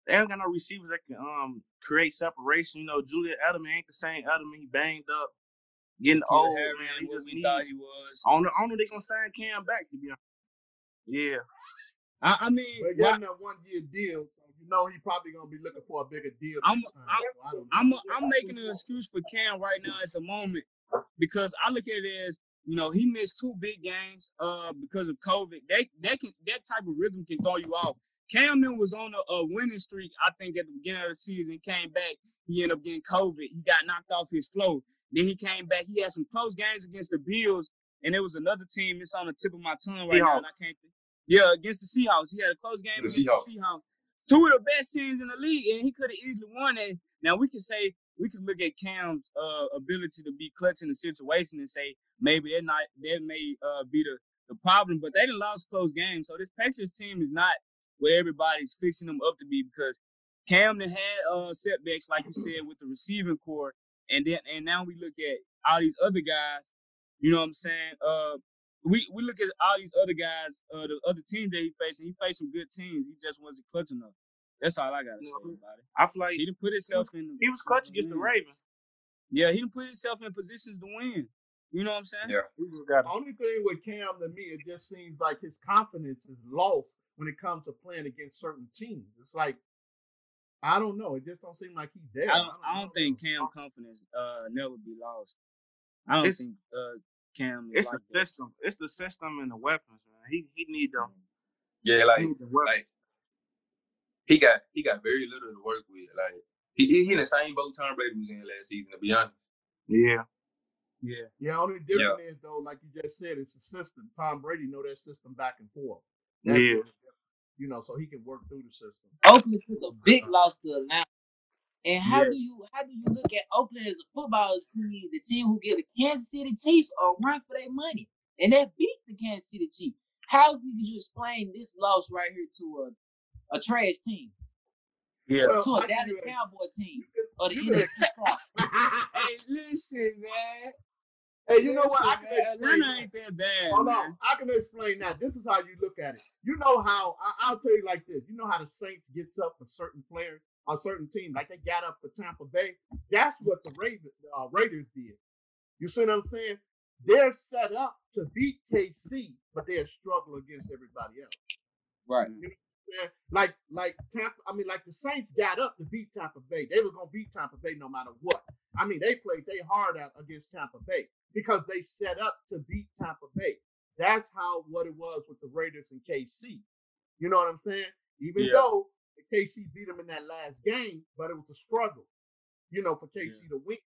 They ain't got no receivers that can um create separation. You know, Julian Edelman ain't the same Edelman. He banged up, getting Killer old, Harry man. ain't They what just we need. thought he was. I don't know. I don't know they gonna sign Cam back to be honest. Yeah, I, I mean, But why- getting a one year deal, so you know he's probably gonna be looking for a bigger deal. I'm- next time, I'm- so I don't I'm know. I'm making an excuse for Cam right now at the moment because I look at it as you know he missed two big games uh because of COVID. They they can that type of rhythm can throw you off. Cam Newton was on a, a winning streak. I think at the beginning of the season, came back. He ended up getting COVID. He got knocked off his flow. Then he came back. He had some close games against the Bills, and it was another team. It's on the tip of my tongue right now. And I can't. Think. Yeah, against the Seahawks. He had a close game The against the Seahawks. Two of the best teams in the league, and he could have easily won it. Now we can say we can look at Cam's uh, ability to be clutch in the situation and say maybe that not that may uh, be the, the problem, but they didn't lost close games. So this Patriots team is not where everybody's fixing them up to be because Cam done had uh, setbacks, like you said, with the receiving corps, and then and now we look at all these other guys. You know what I'm saying? Uh, we we look at all these other guys, uh, the other teams that he facing. He faced some good teams. He just wasn't clutch enough. That's all I gotta You say know, about it. I feel like He didn't put himself in. he was clutch against the win. Ravens. Yeah, he didn't put himself in positions to win. You know what I'm saying? Yeah. He just got The only thing with Cam to me, it just seems like his confidence is lost when it comes to playing against certain teams. It's like I don't know. It just don't seem like he's there. I don't, I know. don't think Cam confidence uh never be lost. I don't It's- think uh Cam is it's the that. system. It's the system and the weapons, man. He he need them. Yeah, like he need the weapons. like he got he got very little to work with. Like he he he in the same boat Tom Brady was in last season. To be honest, yeah. Yeah. Yeah, only difference is though, like you just said, it's the system. Tom Brady know that system back and forth. That's Yeah. the You know, so he can work through the system. Oakland took a big loss to Atlanta. And how do you how do you look at Oakland as a football team, the team who give the Kansas City Chiefs a run for their money, and that beat the Kansas City Chiefs? How could you explain this loss right here to a a trash team, Yeah. Well, to a can Dallas do. Cowboy team, You or the you NFC South? hey, listen, man. Hey, you know what? I can man, explain. Atlanta ain't that bad. Hold man. on, I can explain that. This is how you look at it. You know how I, I'll tell you like this. You know how the Saints gets up for certain players on certain teams, like they got up for Tampa Bay. That's what the Ravens, uh, Raiders did. You see what I'm saying? They're set up to beat KC, but they're struggling against everybody else. Right. Yeah, like like Tampa. I mean, like the Saints got up to beat Tampa Bay. They were gonna beat Tampa Bay no matter what. I mean, they played they hard out against Tampa Bay because they set up to beat Tampa Bay. That's how what it was with the Raiders and KC. You know what I'm saying? Even Yeah. though KC beat them in that last game, but it was a struggle. You know, for KC to win.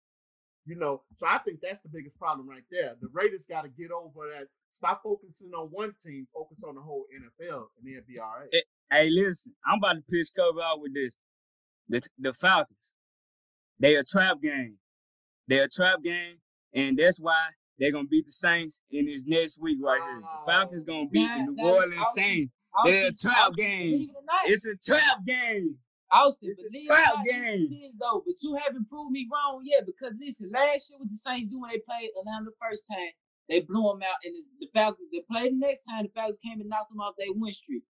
You know, so I think that's the biggest problem right there. The Raiders got to get over that. Stop focusing on one team, focus on the whole NFL, and they'll be all right. Hey, listen, I'm about to pitch cover out with this. The the Falcons, they a trap game. They a trap game, and that's why they're gonna beat the Saints in this next week right here. The oh, Falcons gonna beat the New Orleans Austin- Saints. They're a trap Austin, game. Believe it or not, It's a trap game. Austin, It's a believe it trap not, game. though, but you haven't proved me wrong yet. Because listen, last year what the Saints do when they played Atlanta the first time, they blew them out, and the Falcons they played the next time. The Falcons came and knocked them off their win streak.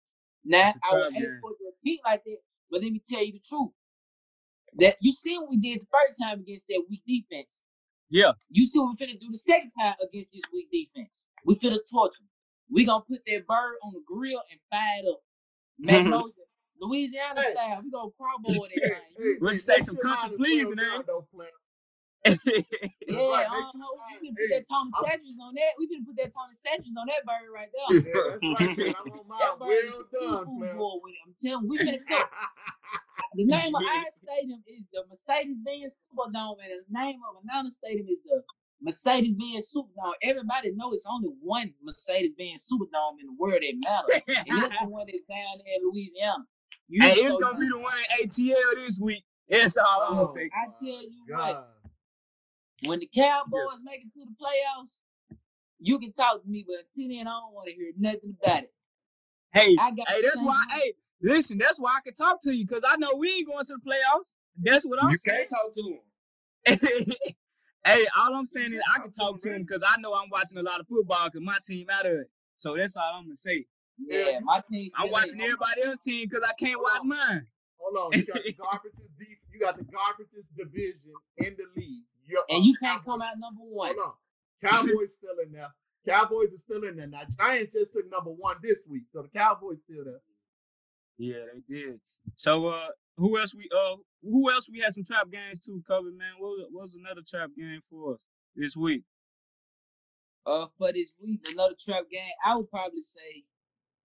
Now I a I would hate for it to repeat like that, but let me tell you the truth. That you see what we did the first time against that weak defense. Yeah. You see what we finna do the second time against this weak defense. We finna torture them. We gonna put that bird on the grill and fire it up. Magnolia, Louisiana Hey. style. We gonna crumble that thing. Hey, What hey, you say, some country please as pleasing, Yeah, right, I don't know. We can put that Tony I'm- on that. We can put that Tony Chachere on that bird right there. Yeah, that's right. I'm on That bird Well done, boy with it. I'm telling you, we finna cook. The name of our stadium is the Mercedes-Benz Superdome, and the name of Atlanta Stadium is the Mercedes-Benz Superdome. Everybody knows it's only one Mercedes-Benz Superdome in the world that matters, and that's the one that's down there in Louisiana. You Hey, it's gonna be the one in ATL this week. That's all I'm Oh, gonna say. I tell you what, God. When the Cowboys make it to the playoffs, you can talk to me, but until then, I don't want to hear nothing about it. Hey, I got hey, that's same- why. Hey, listen, that's why I can talk to you because I know we ain't going to the playoffs. That's what I'm you saying. can't talk to him. hey, all I'm saying is I can talk to him because I know I'm watching a lot of football because my team out of it. So that's all I'm gonna say. Yeah, my team. I'm watching ain't- everybody else's team because I can't watch mine. Hold on, you got the garbage's deep. You got the garbage's division in the league. You're, and you can't Cowboys- come out number one. Hold on, Cowboys still in there. Cowboys are still in there. Now Giants just took number one this week, so the Cowboys still there. Yeah, they did. So uh, who else we uh, who else we had some trap games too covered, man? What was, what was another trap game for us this week? Uh, for this week, another trap game. I would probably say,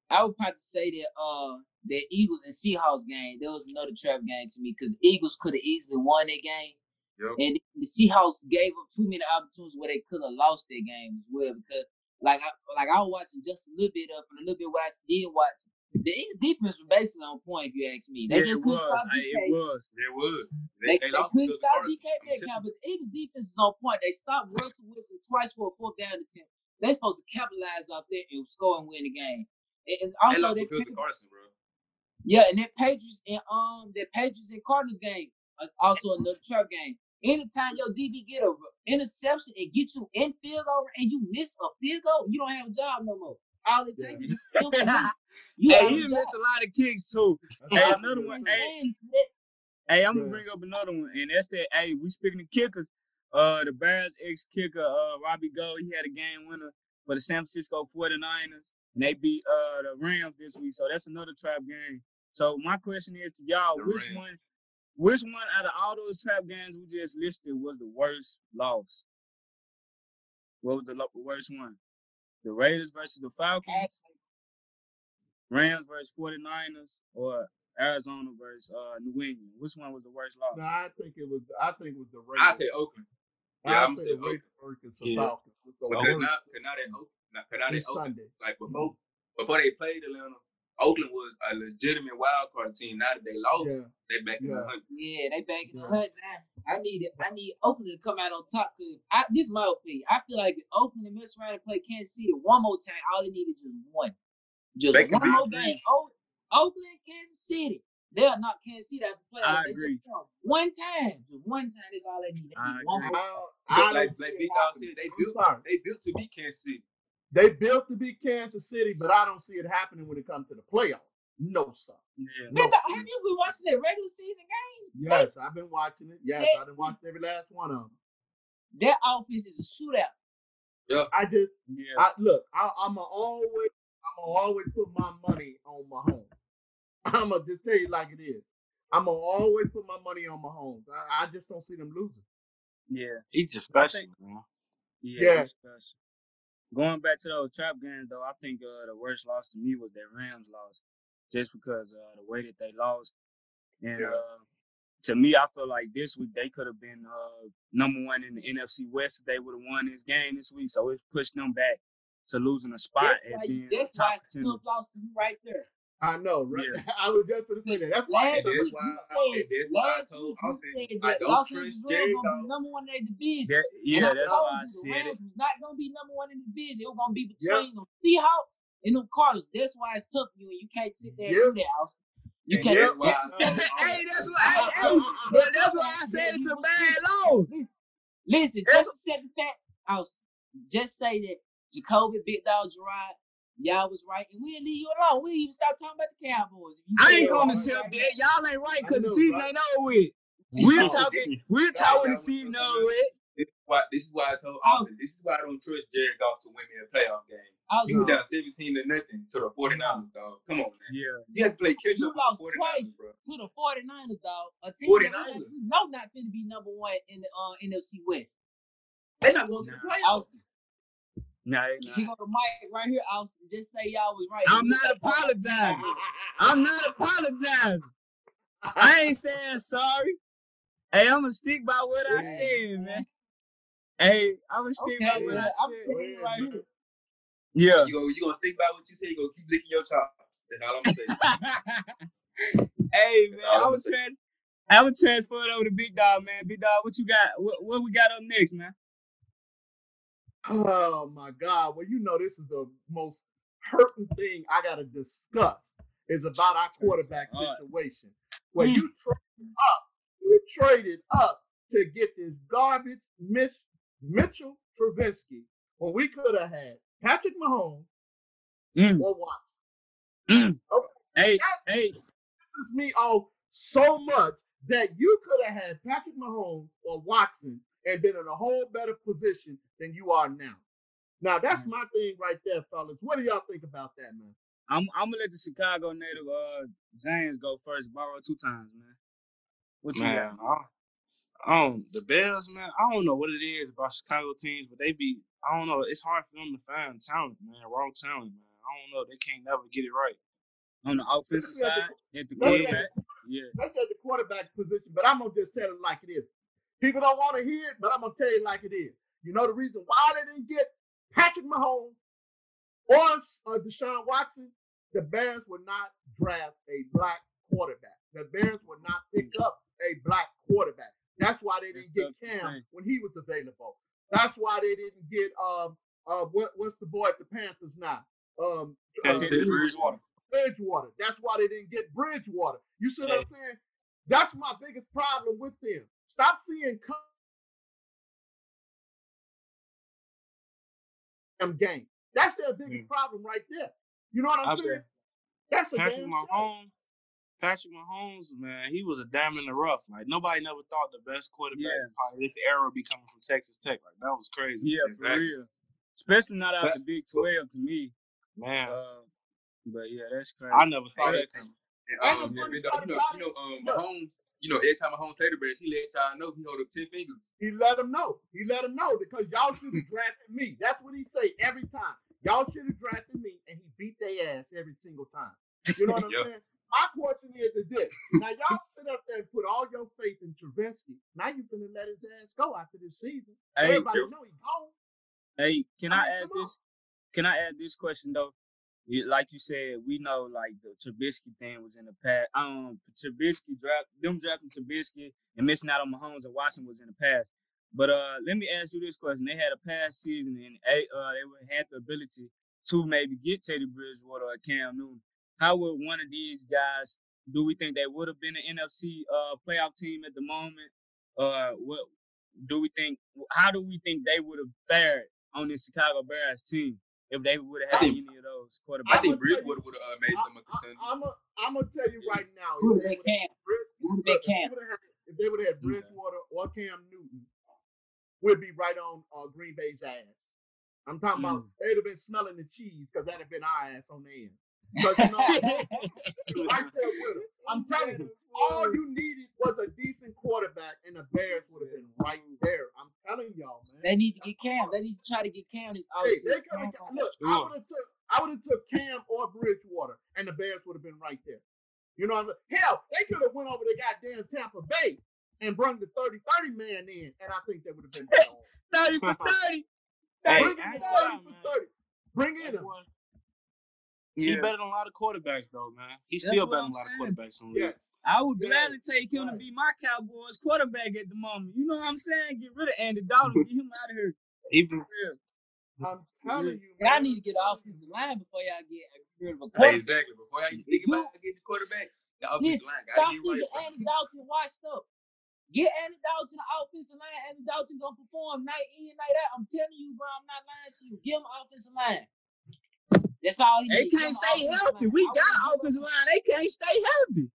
I would probably say that uh, the Eagles and Seahawks game. there was another trap game to me because the Eagles could have easily won that game, Yep. and the Seahawks gave up too many opportunities where they could have lost that game as well. Because like I like I was watching just a little bit of and a little bit what I did watch. The defense was basically on point, if you ask me. They yeah, just it couldn't was. stop DK. it was. There was. They, They, they, they couldn't stop DK Metcalf, but the defense is on point. They stopped Russell Wilson twice for a fourth down attempt. They're supposed to capitalize out there and score and win the game. And, and you. They because of Carson, bro. yeah, and that Patriots and um that Patriots and Cardinals game, uh, also another trap game. Anytime your DB get a interception and get you in field goal and you miss a field goal, you don't have a job no more. All it Yeah. takes is him to. You hey, he of missed a lot of kicks too. That's Hey, I'm another one. Hey, hey, I'm Yeah. gonna bring up another one, and that's that. Hey, we speaking of kickers. Uh, the Bears ex kicker, uh, Robbie Gould, he had a game winner for the San Francisco 49ers, and they beat uh the Rams this week. So that's another trap game. So my question is to y'all, The which Rams. one, which one out of all those trap games we just listed was the worst loss? What was the lo- worst one? The Raiders versus the Falcons, Rams versus 49ers, or Arizona versus uh New England? Which one was the worst loss? No, I think it was. I think it was the Raiders. I Raiders. say Oakland. Yeah, I'm say say the Raiders versus the Yeah. Falcons. was the Because worst now, cause now they Oakland. Now, cause now they this Oakland. Sunday. Like before, before they played Atlanta, Oakland was a legitimate wild card team. Now that they lost, Yeah, they back in Yeah. the hunt. yeah, they back in the Yeah. hunt now. I need it. I need Oakland to come out on top. Cause I, this is my opinion. I feel like if Oakland and mess around and play Kansas City one more time, all they need is just one, just They one more game. O- Oakland, Kansas City. They'll knock Kansas City out the playoffs. I They agree. just won. One time, just one time. That's all they need. They I need one agree. more. I, Just I like like Big it Dog happening. they built sorry. they built to beat Kansas City. They built to beat Kansas City, but I don't see it happening when it comes to the playoffs. No, sir. Yeah. No. Man, have you been watching that regular season games? Yes, I've been watching it. Yes, They- I've been watching every last one of them. Their offense is a shootout. Yeah. I just, Yeah. I look, I, I'm going always, I'm gonna always put my money on my home. I'm gonna just tell you like it is. I'm gonna always put my money on my home. I, I just don't see them losing. yeah. He's just special, think- man. Yeah, Yeah. that's special. Going back to those trap games, though, I think uh, the worst loss to me was that Rams loss, just because uh, the way that they lost, and Yeah. uh, to me, I feel like this week they could have been uh, number one in the NFC West if they would have won this game this week. So it pushed them back to losing a spot That's being that's top why it's a contender. tough loss to you right there. I know, right? Yeah. I was just gonna say that. That's why. Last that's week why you said, that's why I last told week you Austin, said I that don't Los trust Angeles Jerry Rams gonna be number one in their division. That, yeah, I that's told why I you the said it. Rams was not gonna be number one in the division. It was gonna be Yep. between the Seahawks and the Cardinals. That's why it's tough for you, and you can't sit there Yep. and do that, Austin. You And can't. that's why I that's- said- hey, that's why. Hey, hey, uh-uh. but that's why I said it's a bad loss. Listen, listen just to set the fact, Austin, just say that Jacoby, Big Dog, Gerard, y'all was right, and we'll leave you alone. We'll even stop talking about the Cowboys. You I ain't that gonna right accept right that. Y'all ain't right because the season right? ain't over with. We're talking. We're talking the season something over with. This is why this is why I told Austin. This is why I don't trust Jared Goff to win me a playoff game. Also, You down 17 to nothing to the 49ers, dog. Come on, man. Yeah. You have to play catch You up lost the 49ers, twice. bro. to the 49ers, dog. A team 49ers. that we know not finna be number one in the uh, NFC West. They're not going to the playoffs. Austin, Nah, he not. go to Mike right here, I'll Just say y'all was right. I'm not apologizing. I'm not apologizing. I ain't saying sorry. Hey, I'm gonna stick by what I said, man. Hey, I'm gonna stick by what man, I I'm said. telling you right here. Yeah. You go, you gonna think about what you say. You gonna keep licking your chops. That's all I'm gonna say. hey man, I was say. trans- I was transferred over to Big Dog, man. Big Dog, what you got? What, what we got up next, man? Oh my God. Well, you know, this is the most hurting thing I gotta discuss is about our quarterback situation. Where Mm. you traded up, you traded up to get this garbage Mitch, Mitchell Trubisky when we could have had Patrick Mahomes Mm. or Watson. Mm. Okay. Hey, That hey, pisses me off so much that you could have had Patrick Mahomes or Watson and been in a whole better position than you are now. Now that's my thing right there, fellas. What do y'all think about that, man? I'm I'm gonna let the Chicago native uh James go first. Borrow two times, man. What you Man, got? I, I don't, the Bears, man, I don't know what it is about Chicago teams, but they be, I don't know, it's hard for them to find talent, man, raw talent, man. I don't know, they can't never get it right. On the offensive Let's at side, at the let's look at quarterback. Yeah. That's at the quarterback position, but I'm gonna just tell it like it is. People don't want to hear it, but I'm gonna tell you like it is. You know the reason why they didn't get Patrick Mahomes or uh, Deshaun Watson? The Bears would not draft a black quarterback. The Bears would not pick up a black quarterback. That's why they didn't tough to get Cam say. when he was available. That's why they didn't get um uh what what's the boy at the Panthers now? Um uh, Teddy Teddy Bridgewater. Bridgewater. That's why they didn't get Bridgewater. You see what I'm saying? That's my biggest problem with them. Stop seeing com- game. That's their biggest problem right there. You know what I'm I saying? bet. That's a Patrick damn shame. Mahomes, Patrick Mahomes, man, he was a dam in the rough. Like nobody never thought the best quarterback Yeah. part of this era would be coming from Texas Tech. Like that was crazy. Yeah, for Exactly. real. Especially not out But- the Big Twelve to me. Man, Uh, but yeah, that's crazy. I never saw Hey, that coming. And, Ain't um, no yeah, funny you know, you know, you know, um, Look. Mahomes. You know, every time Mahomes played the Bears, he let y'all know he hold up ten fingers. He let him know. He let him know because y'all should have drafted me. That's what he say every time. Y'all should have drafted me, and he beat their ass every single time. You know what I'm Yep. saying? My question is this. Now y'all sit up there and put all your faith in Travinsky. Now you're going to let his ass go after this season. Hey, Everybody Yep. know he gone. Hey, can I I mean, ask come on. this? Can I add this question though? Like you said, we know like the Trubisky thing was in the past. Um, Trubisky draft them drafting Trubisky and missing out on Mahomes and Watson was in the past. But uh, let me ask you this question: They had a past season and uh, they would had the ability to maybe get Teddy Bridgewater or Cam Newton. How would one of these guys? Do we think they would have been an NFC uh, playoff team at the moment? Uh, what do we think? How do we think they would have fared on this Chicago Bears team if they would have had think- any of those I quarterbacks? think I'ma tell you- Bridgewater would have uh, made them a contender. I'm a, I'm gonna tell you right now. Who if they would've can? had Brid- Who they can? would've If they would have had Okay. Bridgewater or Cam Newton, we'd be right on uh, Green Bay's ass. I'm talking about Mm. they'd have been smelling the cheese because that'd have been our ass on the end. Because you know, right there with. I'm telling you, all you needed was a decent quarterback, and the Bears would have been right there. I'm telling y'all, man. They need to get Cam. They need to try to get Cam this Hey, they could have look. I would have took. I would have took Cam or Bridgewater, and the Bears would have been right there. You know, what I'm saying? hell, they could have went over to goddamn Tampa Bay and brought the 30-30 man in, and I think they would have been better. 30 for 30. Hey, Bring in I the ain't gonna lie, 30 for 30. Bring in That them. boy- He better than a lot of quarterbacks though, man. He's That's still better than a lot saying. of quarterbacks in the Yeah. league. I would Yeah, gladly take him to be my Cowboys quarterback at the moment. You know what I'm saying? Get rid of Andy Dalton, get him out of here. Even Yeah. I'm telling you, Y'all man. need to get off this line before y'all get rid of a Hey, quarterback. exactly. Before y'all think about getting the quarterback, the offensive Listen, line stop got to get thinking right. Andy Dalton washed up. Get Andy Dalton the offensive line. Andy Dalton gonna perform night in, night out. I'm telling you, bro. I'm not lying to you. Give him offensive line. That's all he They can't stay healthy. line. We I got an offensive line. They can't stay healthy.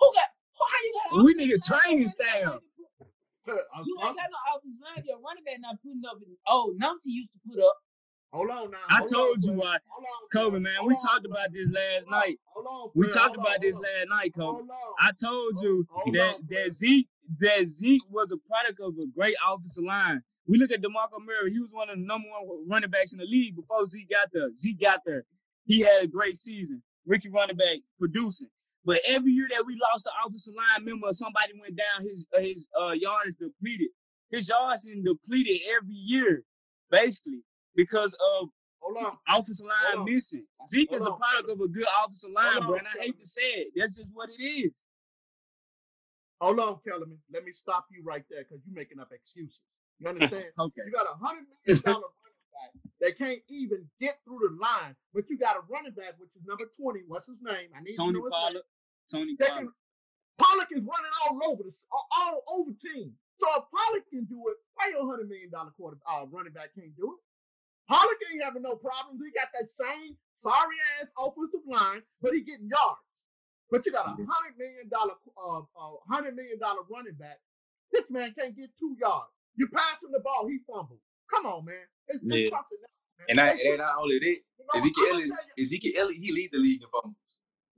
Who got? Who, how you got? We need a training Your staff. back ain't put- I'm You ain't got no offensive line. Your running back not putting up. In, oh, numbers he used to put up. Hold on now. I hold told on, you player. why. Hold on, Kobe, man, Hold we on, talked player. about this last Hold night. Hold on, We talked Hold on, about this last night, Kobe. I told you Hold that on, player. that Zeke that Zeke was a product of a great offensive line. We look at DeMarco Murray; he was one of the number one running backs in the league before Zeke got there. Zeke got there; he had a great season. Ricky running back producing, but every year that we lost the offensive line member, somebody went down. His uh, his uh, yards depleted. His yards been depleted every year, basically because of offensive line Hold on. missing. Zeke Hold is a on. product of a good offensive line, Hold bro. on, And I hate to say it. That's just what it is. Hold on, Kellerman. Let me stop you right there because you're making up excuses. You understand? Okay. You got a hundred million dollar running back that can't even get through the line, but you got a running back which is number twenty. What's his name? I need Tony to know his Pollard. Tony They Pollard. can, Pollock is running all over the all, over teams. So if Pollock can do it, why your hundred million dollar quarter uh, running back can't do it? Pollock ain't having no problems. He got that same sorry ass offensive line, but he getting yards. But you got a hundred million dollar uh, uh hundred million dollar running back. This man can't get two yards. You pass him the ball, he fumbles. Come on, man. It's, it's Yeah. something else, man. And I, and not only that, you know, Ezekiel Elliott, Ezekiel Elliott, he lead the league in fumbles.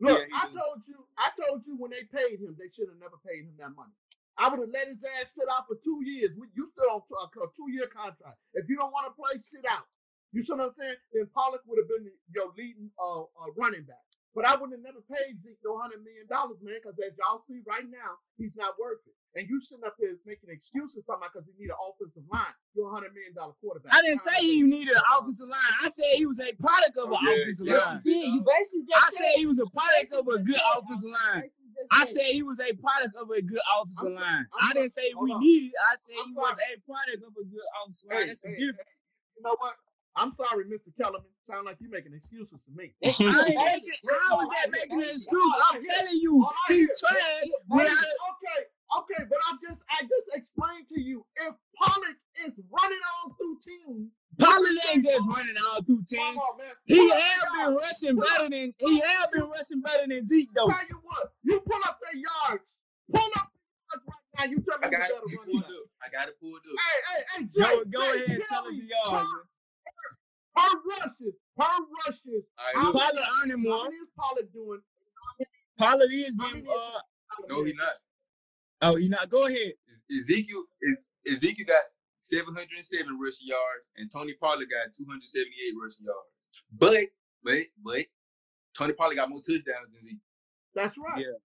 Look, Yeah, I told you, I told you when they paid him, they should have never paid him that money. I would have let his ass sit out for two years. You still on a, a two-year contract. If you don't want to play, sit out. You see what I'm saying? Then Pollock would have been your leading uh, uh, running back. But I would have never paid Zeke no hundred million dollars, man, because as y'all see right now, he's not worth it. And you sitting up here making excuses talking about because he need an offensive line. You're a hundred million dollar quarterback. I didn't say he needed an offensive line. I said he was a product of oh, an Oh, yeah, offensive yeah. line. Yeah, you basically just I said he was a product of a basically good just said- offensive line. basically just I said- said he was a product of a good offensive I'm- line. I'm I didn't say we on. needed. I said I'm he was a product of a good offensive Hey, line. That's a hey, difference. hey, you know what? I'm sorry, Mr. Kellerman. Sound like you're making excuses to me. I ain't basic. making, That's how is that making an excuse? I I'm telling you, he tried without. Okay, okay, but I just I just explained to you if Pollock is running all through teams, Pollard ain't just running all through team. Come on. He Pull up have been yards. rushing Pull better up. than he have been rushing better than Zeke though. Tell you what, you pull up their yards. Pull up the yards right now. You tell me I who got better it run pulled back. up. I got it pulled up. Hey, hey, hey, Jay, Go, go Jay, ahead, tell tell us me, the yards. Per, per rushes, per rushes. All right, How look. Pollard earning How more. many is Pollard doing? Pollard is How getting uh No, he not. Oh you not go ahead. Ezekiel Ezekiel got 707 rushing yards, and Tony Pollard got 278 rushing yards. But, but, but, Tony Pollard got more touchdowns than Zeke. That's right. Yeah.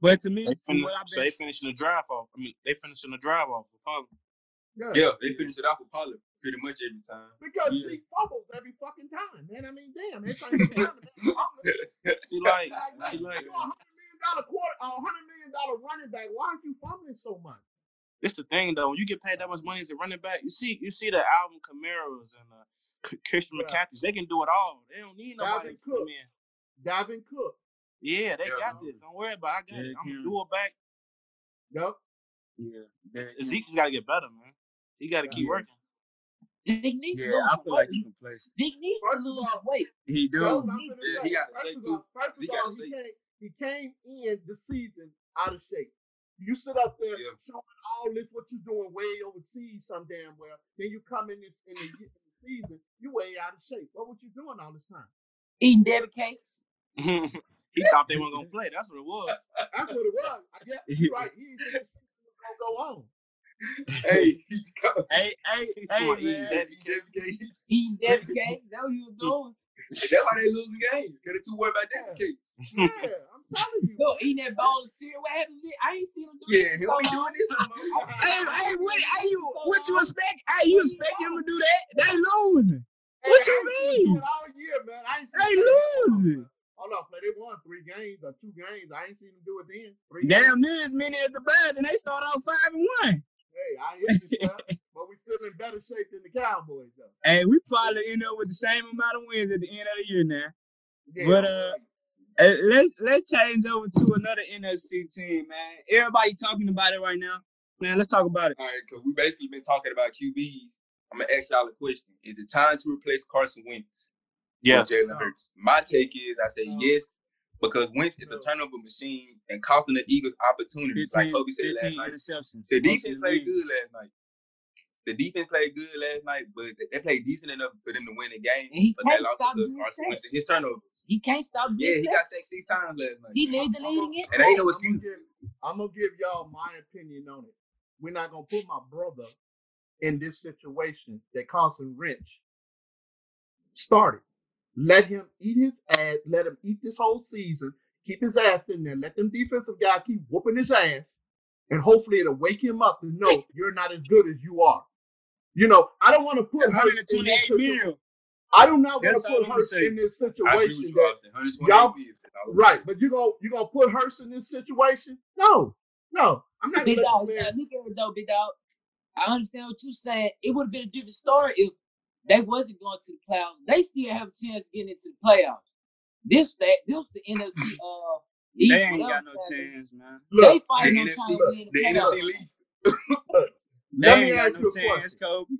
But to me, They from fin- what I've so they finishing the drive off. I mean, they finishing the drive off for Pollard. Yeah. Yeah, they finished it off with Pollard pretty much every time. Because Yeah. Zeke fumbles every fucking time, man. I mean, damn, every time you run, man, fumbling. See, like, Like, see, like, you're a hundred million dollar quarter, a hundred million dollar running back. Why aren't you fumbling so much? It's the thing though. When you get paid that much money as a running back, you see, you see the Alvin Kamaras and uh, K- Christian Yeah. McCaffrey. They can do it all. They don't need nobody Dalvin to come Cook. in. Dalvin Cook. Yeah, they Yeah. got this. Don't worry about. it. I got Yeah, it. I'm Cameron. gonna do it back. Yep. yeah, Derrick Zeke's got to get better, man. He got to keep Yeah. working. Zeke needs Yeah, to lose I some feel like weight. he's complacent. Zeke needs to lose all- some weight. He do. what I'm Yeah, he got to First shake too. first He of got all, to he shake. Came, he came in the season out of shape. You sit up there Yeah. showing all this what you're doing way overseas some damn well. Then you come in this in the, in the season, you way out of shape. What was you doing all this time? Eating Debbie cakes. he thought they weren't gonna play. That's what it was. That's what it was. I guess you're right. He didn't think this season was gonna go on. hey, he got Hey, hey, He's hey, doing easy, man. that- Eating Debbie cakes. That's what you was doing. That's why they losing games. Cause they too worried about that case. Yeah, I'm telling you. Yo, eating that bowl of cereal. What happened? to it? I ain't seen him do Yeah, this he'll be so long. doing this no more. Hey, hey, what, hey, you, what you expect? Hey, you expect him to do that? They losing. Hey, What you I ain't seen him do mean? all year, man. I ain't They him do it. losing. Hold on, play. They won three games or two games. I ain't seen them do it then. Three Damn near as many as the Bears, and they start off five and one. Hey, I hear you, sir. but we still in better shape than the Cowboys, though. Hey, we probably end up with the same amount of wins at the end of the year now. Yeah, But, uh, Uh, let's let's change over to another NFC team, man. Everybody talking about it right now. Man, let's talk about it. All right, because we basically been talking about QBs. I'm gonna ask y'all a question: Is it time to replace Carson Wentz Yeah. Jalen Hurts? My take is, I say No. yes, because Wentz is a turnover machine and costing the Eagles opportunities. Like 15, Kobe said last night, the Most defense played good last night. The defense played good last night, but they played decent enough for them to win the game. And he But they can't lost stop because being sacked. His turnovers. He can't stop Yeah, he got sacked six times last night. He led the I'm league gonna- And ain't no I'm excuse. gonna, give, I'm gonna give y'all my opinion on it. We're not gonna put my brother in this situation that Carson Wentz started. Let him eat his ass. Let him eat this whole season. Keep his ass in there. Let them defensive guys keep whooping his ass, and hopefully it'll wake him up to know you're not as good as you are. You know, I don't want to put her in this 128 situ- mil. I do not want That's to all put I'm Hurts saying. in this I agree with situation you, that y'all- Right, but you gonna you gonna put her in this situation? No, no, I'm not Big gonna dog, let this now, man. look at it though, big dog. I understand what you're saying. It would have been a different story if they wasn't going to the playoffs. They still have a chance of getting into the playoffs. This that this was the NFC uh East, They ain't got no chance, man. They Look, fighting The on NFC trying to be The the NFC playoffs. league. They Let me ask you a question. Kobe.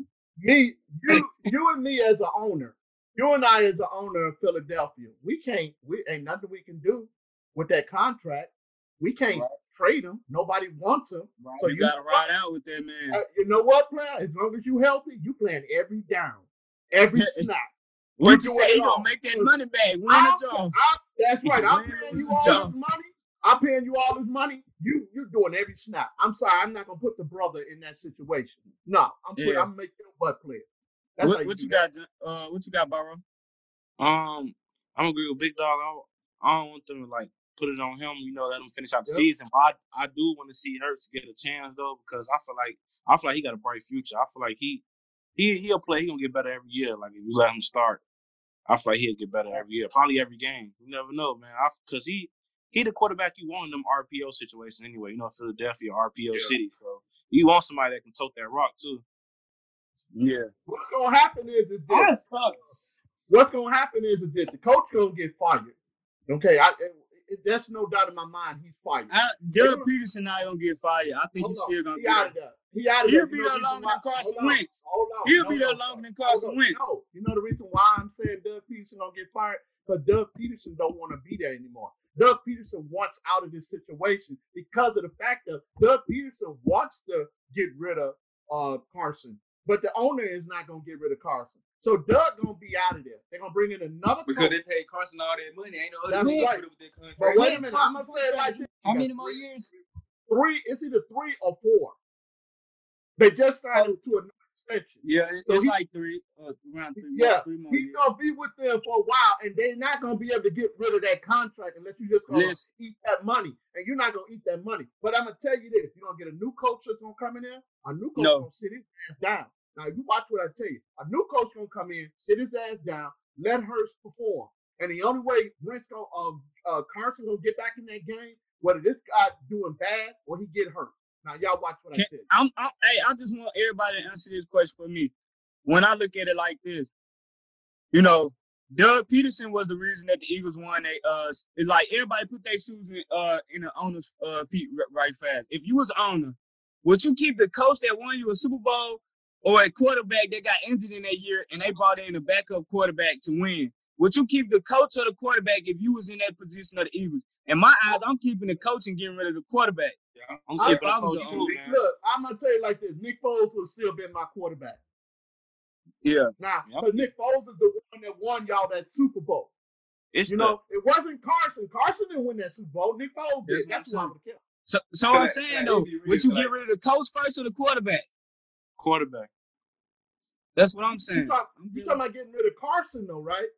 me, you, you and me as an owner, you and I as an owner of Philadelphia, we can't. We ain't nothing we can do with that contract. We can't Right. trade him. Nobody wants him. Right. So you you, gotta ride out with that man. uh, you know what, player? As long as you healthy, you playing every down, every snap. What you say? You gonna make that money back. Win I'm, a job. I'm- that's right. I'm paying you all this money. I'm paying you all this money. You you're doing every snap. I'm sorry. I'm not gonna put the brother in that situation. No, I'm put, Yeah. I'm making your butt play. That's What, you what you that. got? Uh, what you got, Barrow? Um, I'm agree with Big Dog. I, I don't want them to like put it on him. You know, let him finish out the Yep. season. But I, I do want to see Hurts get a chance though, because I feel like I feel like he got a bright future. I feel like he he he'll play. He gonna get better every year. Like if you let him start, I feel like he'll get better every year. Probably every game. You never know, man. Because he he the quarterback you want in them RPO situations anyway. You know, Philadelphia RPO Yeah. city. So you want somebody that can tote that rock too. Yeah. What's gonna happen is, is this. What's gonna happen is, is this. The coach gonna get fired. Okay, I, it, it, there's no doubt in my mind he's fired. I, Doug Pederson not gonna get fired. I think Hold he's on. still gonna he get out of there. he out of He'll there. be there longer than Carson hold Wentz. He'll no, be there longer than Carson on. Wentz. No, you know the reason why I'm saying Doug Pederson gonna get fired? Because Doug Pederson don't want to be there anymore. Doug Pederson wants out of this situation because of the fact that Doug Pederson wants to get rid of uh Carson, but the owner is not gonna get rid of Carson. So Doug gonna be out of there. They're gonna bring in another Because coach. they paid Carson all that money. Ain't no That's other team right. put up with that contract. But wait a Yeah, minute, I'm Carson gonna say it like this. How many more three- years? Three, it's either three or four. They just signed him to a Yeah, So it's he- like three, uh, around three, Yeah, three more he's years. gonna be with them for a while, and they're not gonna be able to get rid of that contract unless you just gonna Listen. eat that money, and you're not gonna eat that money. But I'm gonna tell you this: you're gonna get a new coach that's gonna come in there. A new coach No. gonna sit his ass down. Now you watch what I tell you. A new coach gonna come in, sit his ass down, let Hurts perform, and the only way Wentz gonna uh, uh Carson gonna get back in that game, whether this guy doing bad or he get hurt. Now y'all watch what I Can- tell you. I'm, I, hey, I just want everybody to answer this question for me. When I look at it like this, you know, Doug Pederson was the reason that the Eagles won. They uh, it's like everybody put their shoes in uh in the owner's uh, feet right fast. If you was owner, would you keep the coach that won you a Super Bowl or a quarterback that got injured in that year and they brought in a backup quarterback to win? Would you keep the coach or the quarterback if you was in that position of the Eagles? In my eyes, I'm keeping the coach and getting rid of the quarterback. Yeah. I'm I- keeping I a was coach a- too, man. Look, I'm gonna tell you like this: Nick Foles would still been my quarterback. Yeah. Now, Yep. because Nick Foles is the one that won y'all that Super Bowl. It's You the, know, it wasn't Carson. Carson didn't win that Super Bowl. Nick Foles That's did. what I'm That's who I saying. would have kept. So, so Can I- I'm saying I though, be real? would you Like- get rid of the coach first or the quarterback? quarterback. That's what I'm You saying. talk, I'm you getting- talking about getting rid of Carson though, right?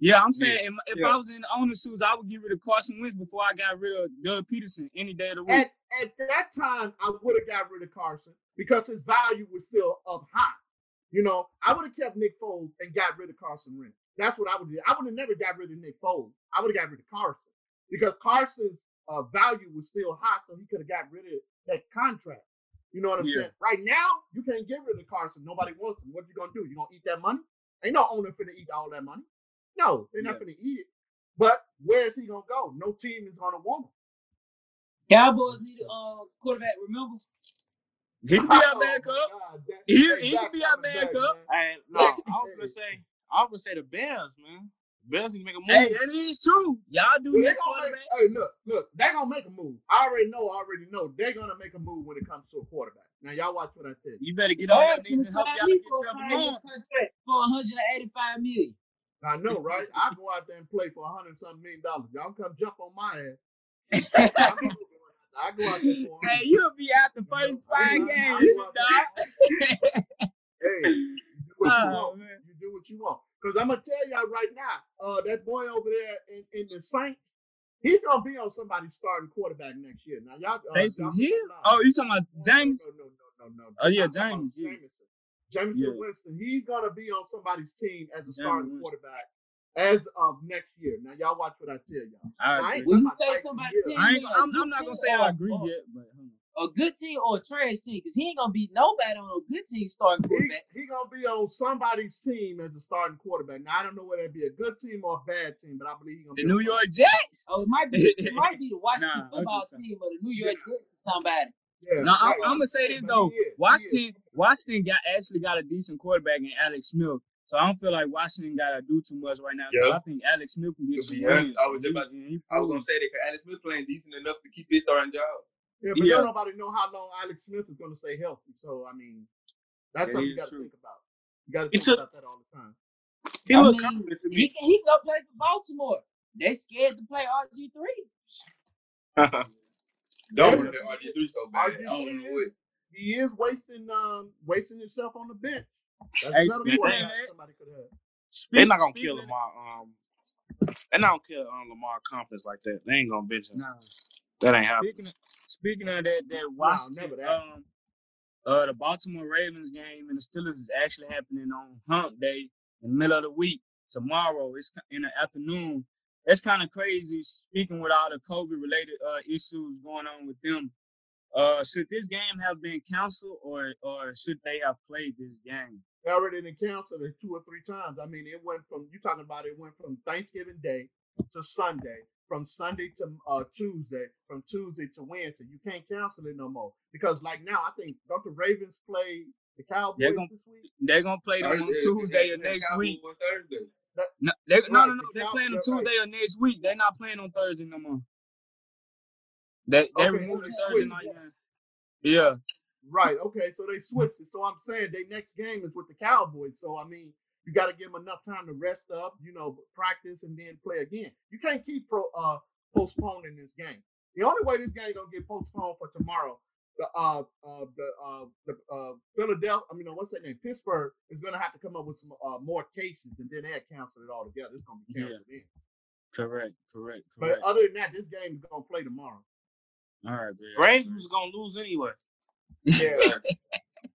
Yeah, I'm saying if, if Yeah. I was in the owner's shoes, I would get rid of Carson Wentz before I got rid of Doug Pederson any day of the week. At at that time, I would have got rid of Carson because his value was still up high. You know, I would have kept Nick Foles and got rid of Carson Wentz. That's what I would do. I would have never got rid of Nick Foles. I would have got rid of Carson because Carson's uh, value was still high, so he could have got rid of that contract. You know what I'm Yeah. saying? Right now, you can't get rid of Carson. Nobody wants him. What are you gonna do? You gonna eat that money? Ain't no owner finna eat all that money. No, they're not Yeah. finna eat it. But where is he gonna go? No team is gonna want him. Cowboys need a uh, quarterback. Remember? He could be our Oh, backup. God, He- that he Dak could be our coming back, backup. Hey, no, I was gonna say, I was gonna say the Bears, man. Bears need to make a move. Hey, that is true. Y'all do Well, they need make, hey, look, look, they're gonna make a move. I already know, I already know they're gonna make a move when it comes to a quarterback. Now, y'all watch what I said. you. You better get on your Bears knees and help y'all get for a Trevor five-year Lawrence. for 185 million. I know, right? I go out there and play for a hundred something million dollars. Y'all come jump on my ass. I go out there for Hey, you'll be out the first five games, dog. Hey, you do what you Oh, want. man. You do what you want. Because I'm gonna tell y'all right now, uh, that boy over there in, in the Saints, he's gonna be on somebody's starting quarterback next year. Now y'all, uh, Taysom y'all Hill? Oh, you talking about No, James? No, no, no, no, no. Oh, yeah, I'm talking about James. Jameson. Jameson Yeah. Winston. He's gonna be on somebody's team as a starting Winston. quarterback as of next year. Now y'all watch what I tell y'all. I, I when you say somebody team, I ain't, I'm, I'm not gonna say I agree or yet, but hold on. A good team or a trash team, because he ain't gonna beat nobody on a good team starting quarterback. he gonna be on somebody's team as a starting quarterback. Now I don't know whether it be a good team or a bad team, but I believe he gonna the be New York somebody's- Jets. Oh, it might be it might be the Washington Nah, football team or the New York Jets or somebody. Yeah, No, I'm, right. I'm gonna say this though. is, he is. Washington, Washington got actually got a decent quarterback in Alex Smith. So I don't feel like Washington gotta do too much right now. So I think Alex Smith can get some Yeah, wins. I was just He- about- he I was gonna say that because Alex Smith playing decent enough to keep his starting job. Yeah, but Yeah. don't nobody know how long Alex Smith is going to stay healthy. So I mean, that's That something you got to true. think about. You got to He think took- about that all the time. He I look mean, confident to He me. can he can go play for Baltimore. They scared to play RG three. Don't want to RG three so bad. RG3 don't know is, what. he is wasting um wasting himself on the bench. That's Hey, another speaking quarterback of that- somebody could have. They're not gonna kill Lamar. Um, they're not gonna kill um, Lamar confidence like that. They ain't gonna bench him. Nah. That ain't happening. Speaking of, speaking of that, that Washington, never that. um, uh, the Baltimore Ravens game and the Steelers is actually happening on Hump Day in the middle of the week tomorrow. It's in the afternoon. That's kind of crazy. Speaking with all the COVID related uh, issues going on with them, uh, should this game have been canceled or or should they have played this game? They already done canceled it two or three times. I mean, it went from you talking about it went from Thanksgiving Day to Sunday. from Sunday to uh, Tuesday, from Tuesday to Wednesday. You can't cancel it no more because like now I think don't the Ravens play the Cowboys They're gonna- this week? They're gonna play them on Tuesday they- or next Cowboys week. Thursday. No, they, no, Right, no, no. the They're playing on yeah, right. Tuesday or next week. They're not playing on Thursday no more. They they Okay, removed so the Thursday night game. Yeah, Right. Okay. So they switched it. So I'm saying their next game is with the Cowboys. So I mean, you got to give them enough time to rest up, you know, practice and then play again. You can't keep pro uh postponing this game. The only way this game gonna get postponed for tomorrow, the uh uh the uh the uh Philadelphia, I mean, what's that name? Pittsburgh is gonna have to come up with some uh more cases, and then they'll cancel it all together. It's gonna be Yeah. canceled in. correct, correct, But other than that, this game is gonna play tomorrow. All right, man. Ravens was gonna lose anyway. Yeah.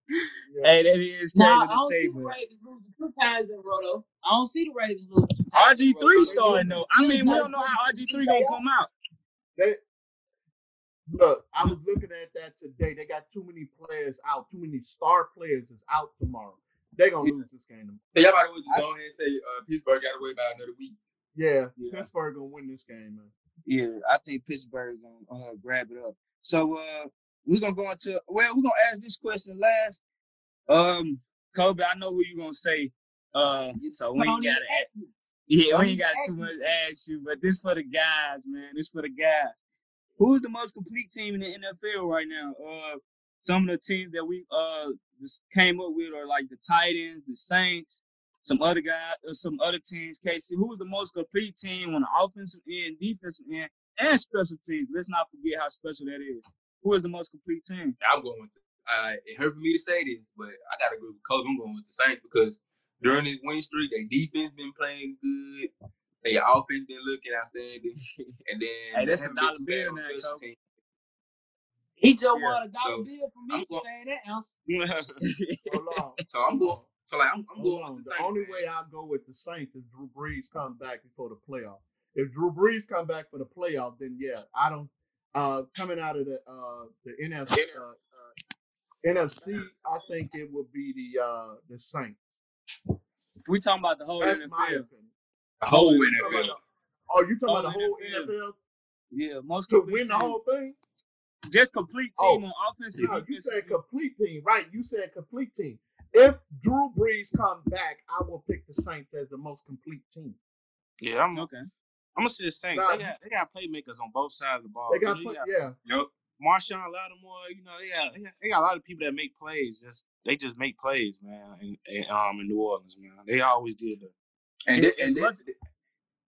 yeah. Hey, that is crazy Nah, I to don't say, see the but Ravens losing two times in a row though. I don't see the Ravens losing two times. in a RG three starting though. I mean, we don't know how good. RG three gonna come out. They look. I was looking at that today. They got too many players out. Too many star players is out tomorrow. They gonna lose this game. So y'all might as well just go ahead and say uh, Pittsburgh got to wait about another week. Yeah, Yeah. Pittsburgh gonna win this game, man. Yeah, I think Pittsburgh gonna uh, grab it up. So uh, we're gonna go into well, we're gonna ask this question last. Um, Kobe, I know who you gonna say. Uh, so we ain't gotta ask me. Yeah, we ain't got too much to ask you, but this for the guys, man. This for the guys. Who's the most complete team in the NFL right now? Uh, some of the teams that we uh just came up with are like the Titans, the Saints, some other guys, uh, some other teams. Casey, who's the most complete team on the offensive end, defensive end, and special teams? Let's not forget how special that is. Who is the most complete team? I'm going with. Uh, it hurt for me to say this, but I got to agree with Kobe. I'm going with the Saints because during this win streak, their defense been playing good. Their offense been looking outstanding, and then Hey, that's a dollar bill now, special Kobe. He just Yeah, won a dollar so bill for me go- for saying that ounce. Hold on. So I'm going. So like I'm, I'm going on. with the The Saints. only man. way I go with the Saints is Drew Brees come back before the playoff. If Drew Brees come back for the playoff, then yeah, I don't. Uh, coming out of the uh the NFC uh, uh, NFC, I think it would be the uh the Saints. we talking about the whole That's my NFL. opinion. The whole You NFL. Oh, you talking about the Whole whole NFL. NFL Yeah, most to complete win the whole thing? Just complete Oh, team on offense No, you defense. said complete team, right? You said complete team. If Drew Brees come back, I will pick the Saints as the most complete team. Yeah, I'm. Okay. I'm gonna say the same. Nah, They got they got playmakers on both sides of the ball. They got You know, put, you yeah. Yep. Marshon Lattimore, you know, they got, they got they got a lot of people that make plays. Just they just make plays, man. In, in, um, in New Orleans, man, they always did that. And It- they, and they,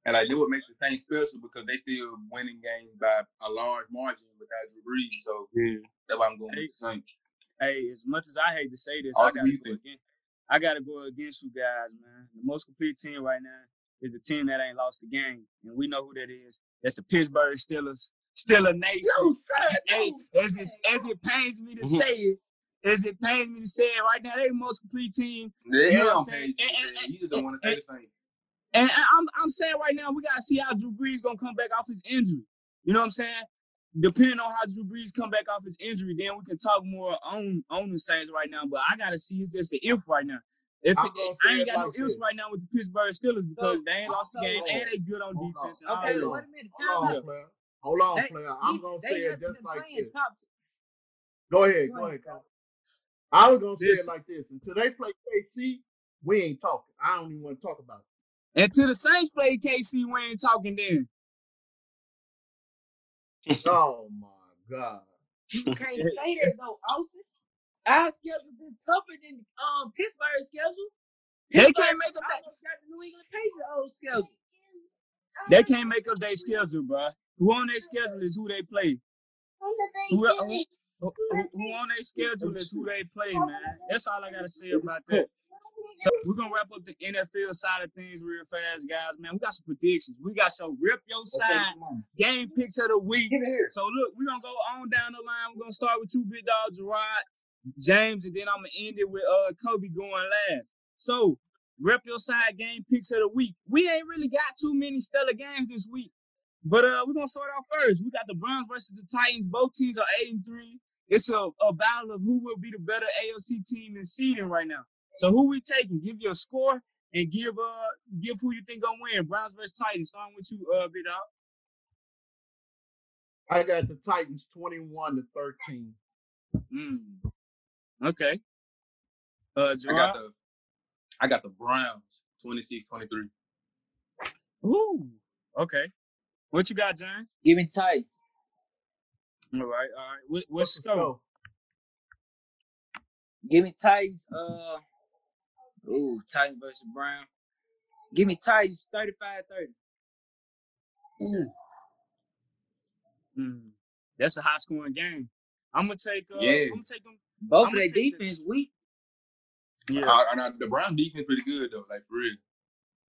and like they would make the Saints special because they still winning games by a large margin without Drew Brees. So Yeah. that's why I'm going Hey, with the Saints. Hey, as much as I hate to say this, All I gotta go against. I gotta go against you guys, man. The most complete team right now is the team that ain't lost the game, and we know who that is. That's the Pittsburgh Steelers. Steeler Nation. hey, as it as it pains me to Mhm. say it, as it pains me to say it right now, they the most complete team. They You know what I'm saying? page. And- and- You just don't want to say the Saints. And I- I'm I'm saying right now, we gotta see how Drew Brees gonna come back off his injury. You know what I'm saying? Depending on how Drew Brees come back off his injury, then we can talk more on on the Saints right now. But I gotta see it's just the if right now. If I'm it, I ain't got like no ifs right now with the Pittsburgh Steelers because they ain't lost the game also- and they good on Hold defense. on. Okay, that. Hold wait a on. minute. Hold Time on, out. player. Hold on, They- player. I'm gonna say it just like this. top. Go ahead, Go go ahead, ahead. I was gonna say Listen. it like this. Until they play KC, we ain't talking. I don't even want to talk about it. Until the Saints play KC, we ain't talking then. Oh my god. You can't say that though, Austin. Our schedule been tougher than um Pittsburgh's schedule. They can't make up that. almost got the New England Patriots old schedule. They can't make up their schedule, bro. Who on their schedule is who they play. Who, who, who, who on their schedule is who they play, man. That's all I gotta say about that. So we're gonna wrap up the NFL side of things real fast, guys. Man, we got some predictions. We got your rip your side game picks of the week. Give it here. So look, we're gonna go on down the line. We're gonna start with two big dogs, Gerard, James, and then I'm gonna end it with uh Kobe going last. So rep your side game picks of the week. We ain't really got too many stellar games this week. But uh we're gonna start off first. We got the Browns versus the Titans. Both teams are eight and three. It's a, a battle of who will be the better AFC team in seeding right now. So who we taking? Give your score and give uh give who you think gonna win. Browns versus Titans. Starting with you, uh, big dog. I got the Titans 21 to 13. Mm. Okay. Uh, I got the I got the Browns 26-23. Ooh. Okay. What you got, John? Give me Titans. All right. All right. What, what's What's the score? score? Give me Titans. Uh, ooh, Titans versus Brown. Give me Titans 35-30. Ooh. Mm. That's a high scoring game. I'm gonna take. Uh, Yeah. I'm gonna take them. Both I'ma of their take the- defense weak. Yeah. I, I, the Brown defense pretty good though, like for real.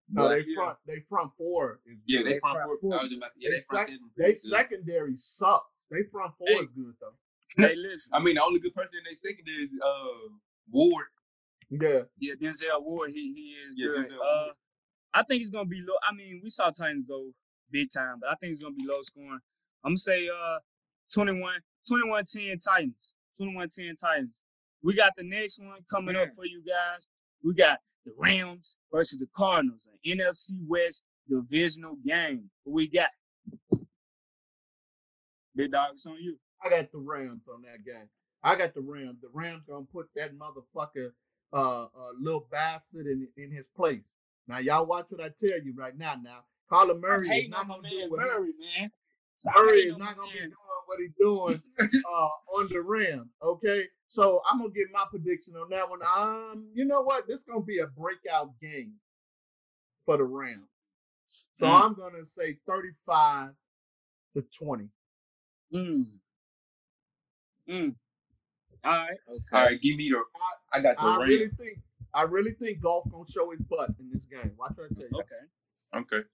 No, But they yeah. front they front four. Is Yeah, they, They front front four. four. I was just about to say, yeah, They they front sec- seven. they good. secondary sucks. They front four Hey. is good though. hey, listen. I mean, the only good person in their secondary is uh Ward. Yeah. yeah, Denzel Ward. He he is Yeah, good. Uh, I think it's gonna be low. I mean, we saw Titans go big time, but I think it's gonna be low scoring. I'm gonna say uh 21, 21-10 Titans. 21-10 Titans. We got the next one coming up for you guys. We got the Rams versus the Cardinals, an NFC West divisional game. Who we got? Big dog, it's on you. I got the Rams on that game. I got the Rams. The Rams gonna put that motherfucker uh, uh little bastard in in his place. Now y'all watch what I tell you right now. Now, Kyler Murray is not gonna do what Murray, man. Murray is not gonna be doing what he's doing uh, on the Rams. Okay, so I'm gonna give my prediction on that one. Um, you know what? This gonna be a breakout game for the Rams. So Mm. I'm gonna say 35 to 20. Mm. Mm. All right. Okay. All right, give me the. I got the I Rams. really think I really think Goff gonna show his butt in this game. Watch what I tell you. Okay. Okay.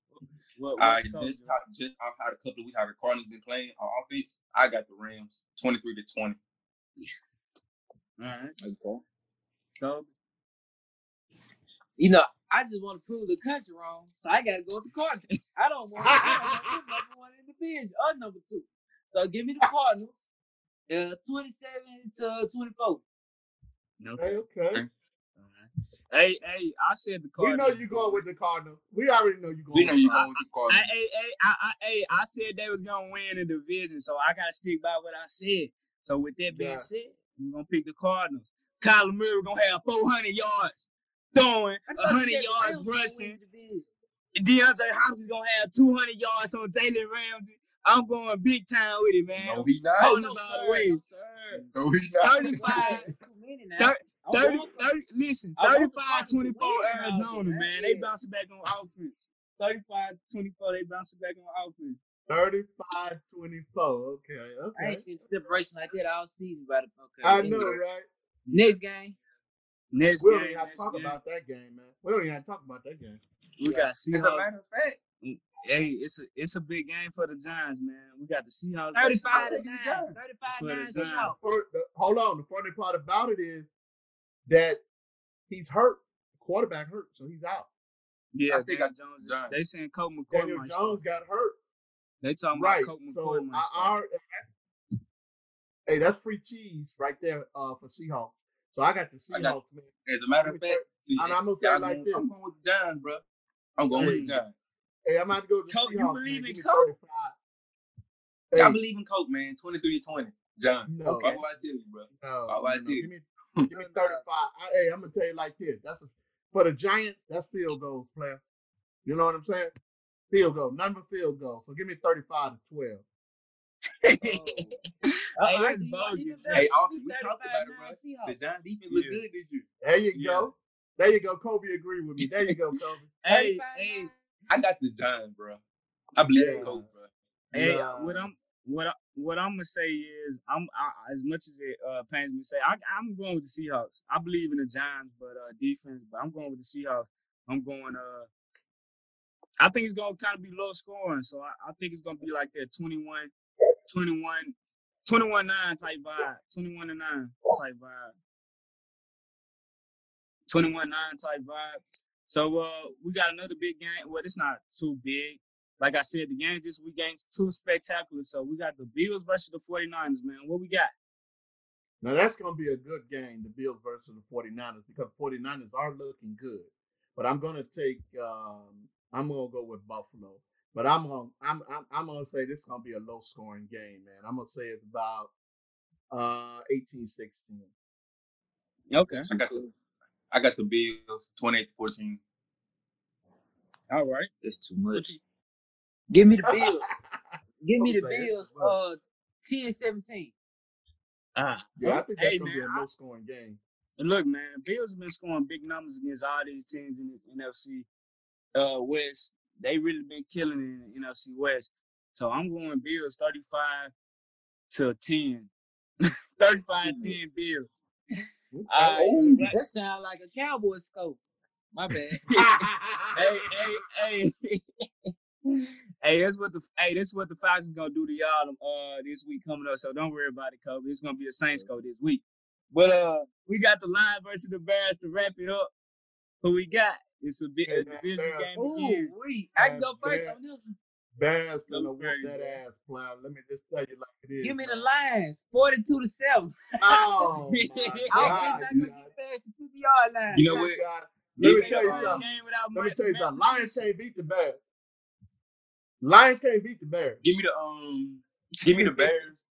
What, All what's right, the just score, how, just off how the couple of weeks how the Cardinals been playing on offense, I got the Rams 23 to 20. All right. Okay. So, You know, I just want to prove the country wrong, so I got to go with the Cardinals. I don't want, I don't want them number one in the division or number two. So give me the Cardinals, uh, twenty-seven to twenty-four. okay. Hey, okay. All right. Hey, hey, I said the We Cardinals. know you going with the Cardinals. We already know you going. We know you the going with the Cardinals. hey, hey, I, I, hey, I said they was gonna win the division, so I gotta stick by what I said. So with that being Yeah. said, we're gonna pick the Cardinals. Kyler Murray gonna have 400 yards throwing, I thought you 100 yards Rams was gonna win rushing. the. DeAndre Hopkins gonna have 200 yards on Jalen Ramsey. I'm going big time with it, man. No, he not. Oh, no, no, all the sir. way. No, he not. 35, Too many now. Thir- I'm 30, 30, listen, I 35 24 Arizona, man. man. They Yeah. bouncing back on offense. 35 24, they bouncing back on offense. 35 24. Okay. I Okay. ain't seen separation like that all season, but okay. I anyway. know, right? Next game. Next We don't game, even have to talk game, about that game, man. We don't even have to talk about that game. we got As a matter of fact, Hey, it's a it's a big game for the Giants, man. We got the Seahawks. 35 to versus- 9. 35 For 9. Seahawks. Hold on. The funny part about it is that he's hurt. The quarterback hurt, so he's out. Yeah, I think Daniel I- Jones. Giants. They saying Colt McCoy Daniel Jones start. got hurt. They talking Right. about Colt McCoy So might I, start. I, hey, that's free cheese right there uh, for Seahawks. So I got the I got- Seahawks, man. as a matter of fact, see, And I'm gonna say like going- this. I'm going with the Giants, bro. I'm going with the Giants. Hey, I'm about to go to the Colt, you believe in Give me Colt? 35. Y'all Hey, believe in Coke, man. 23 to 20. John. no, That's what I tell you, bro. no, All no, right, no. too. Give me, give me 35. I, hey, I'm gonna tell you like this. That's a, for the Giants. That's field goals, player. You know what I'm saying? Field goal, number field goal. So give me 35 to 12. hey, Uh, I that's see you- bogus. Hey, better Austin, be we talked about it, bro. Seahawks. The Giants defense look Yeah. good this year. There you Yeah. go. There you go. Kobe agree with me. There you go, Kobe. Hey, hey, 9. I got the Giants, bro. I believe in Yeah. Coke, bro. hey. Nah. What I'm what I, what I'm gonna say is I'm I, as much as it uh, pains me to say I, I'm going with the Seahawks. I believe in the Giants, but uh, defense. But I'm going with the Seahawks. I'm going. Uh, I think it's gonna kind of be low scoring, so I, I think it's gonna be like that 21, 21, 21 9 type vibe, 21 to 9 type vibe, 21 9 type vibe. So uh, we got another big game. Well, it's not too big. Like I said, the games this week ain't too spectacular. So we got the Bills versus the 49ers, man. What we got? Now that's going to be a good game, the Bills versus the 49ers, because 49ers are looking good. But I'm going to take, um, I'm going to go with Buffalo. But I'm gonna I'm I'm, I'm gonna say this is gonna be a low scoring game, man. I'm gonna say it's about uh 18 16. Okay. I got the I got the Bills 28 to 14. All right. That's too much. Give me the Bills. Give me the Bills. well. Uh, 10 17. Ah. Yeah, I think that's Hey, gonna man, be a I- low scoring game. And look, man, Bills have been scoring big numbers against all these teams in the NFC uh, West. They really been killing in the NFC West. So I'm going Bills 35 to 10. 35 10 Bills. Uh, Ooh, that sound like a cowboy scope. My bad. hey, hey, hey. hey, that's what the hey, that's what the Falcons gonna do to y'all uh this week coming up. So don't worry about it, Kobe. It's gonna be a Saints go this week. But uh we got the Lions versus the Bears to wrap it up. Who we got? It's a big Hey, a division game Ooh, again. wee. I can go first on this one. Bears gonna whoop that ass, plan. Let me just tell you like it is. Give me the man. Lions. 42 to 7. Oh my I was God, not you gonna got get past the 50 yard line. You know what? got it. Let me me tell you something. Let me tell you something. Lions can't beat the Bears. Lions can't beat the Bears. Give me the um give me the Bears,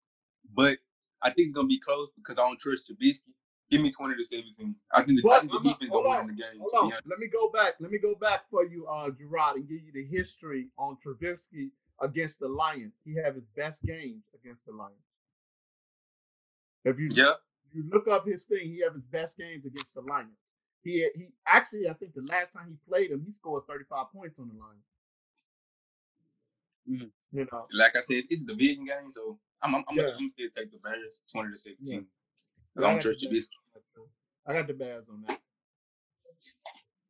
but I think it's gonna be close because I don't trust Trubisky. Give me 20 to 17. I think the, I think the defense gonna on, win the game. Hold on. Let me go back. Let me go back for you, uh, Gerard, and give you the history on Trubisky against the Lions. He had his best games against the Lions. If you Yeah. if you look up his thing, he had his best games against the Lions. He he actually, I think the last time he played him, he scored 35 points on the Lions. Mhm. You know, Like I said, it's a division game, so I'm I'm, I'm, gonna, I'm gonna still take the Bears 20 to 17. Yeah. I don't trust Trubisky. On that, too. I got the Bears on that.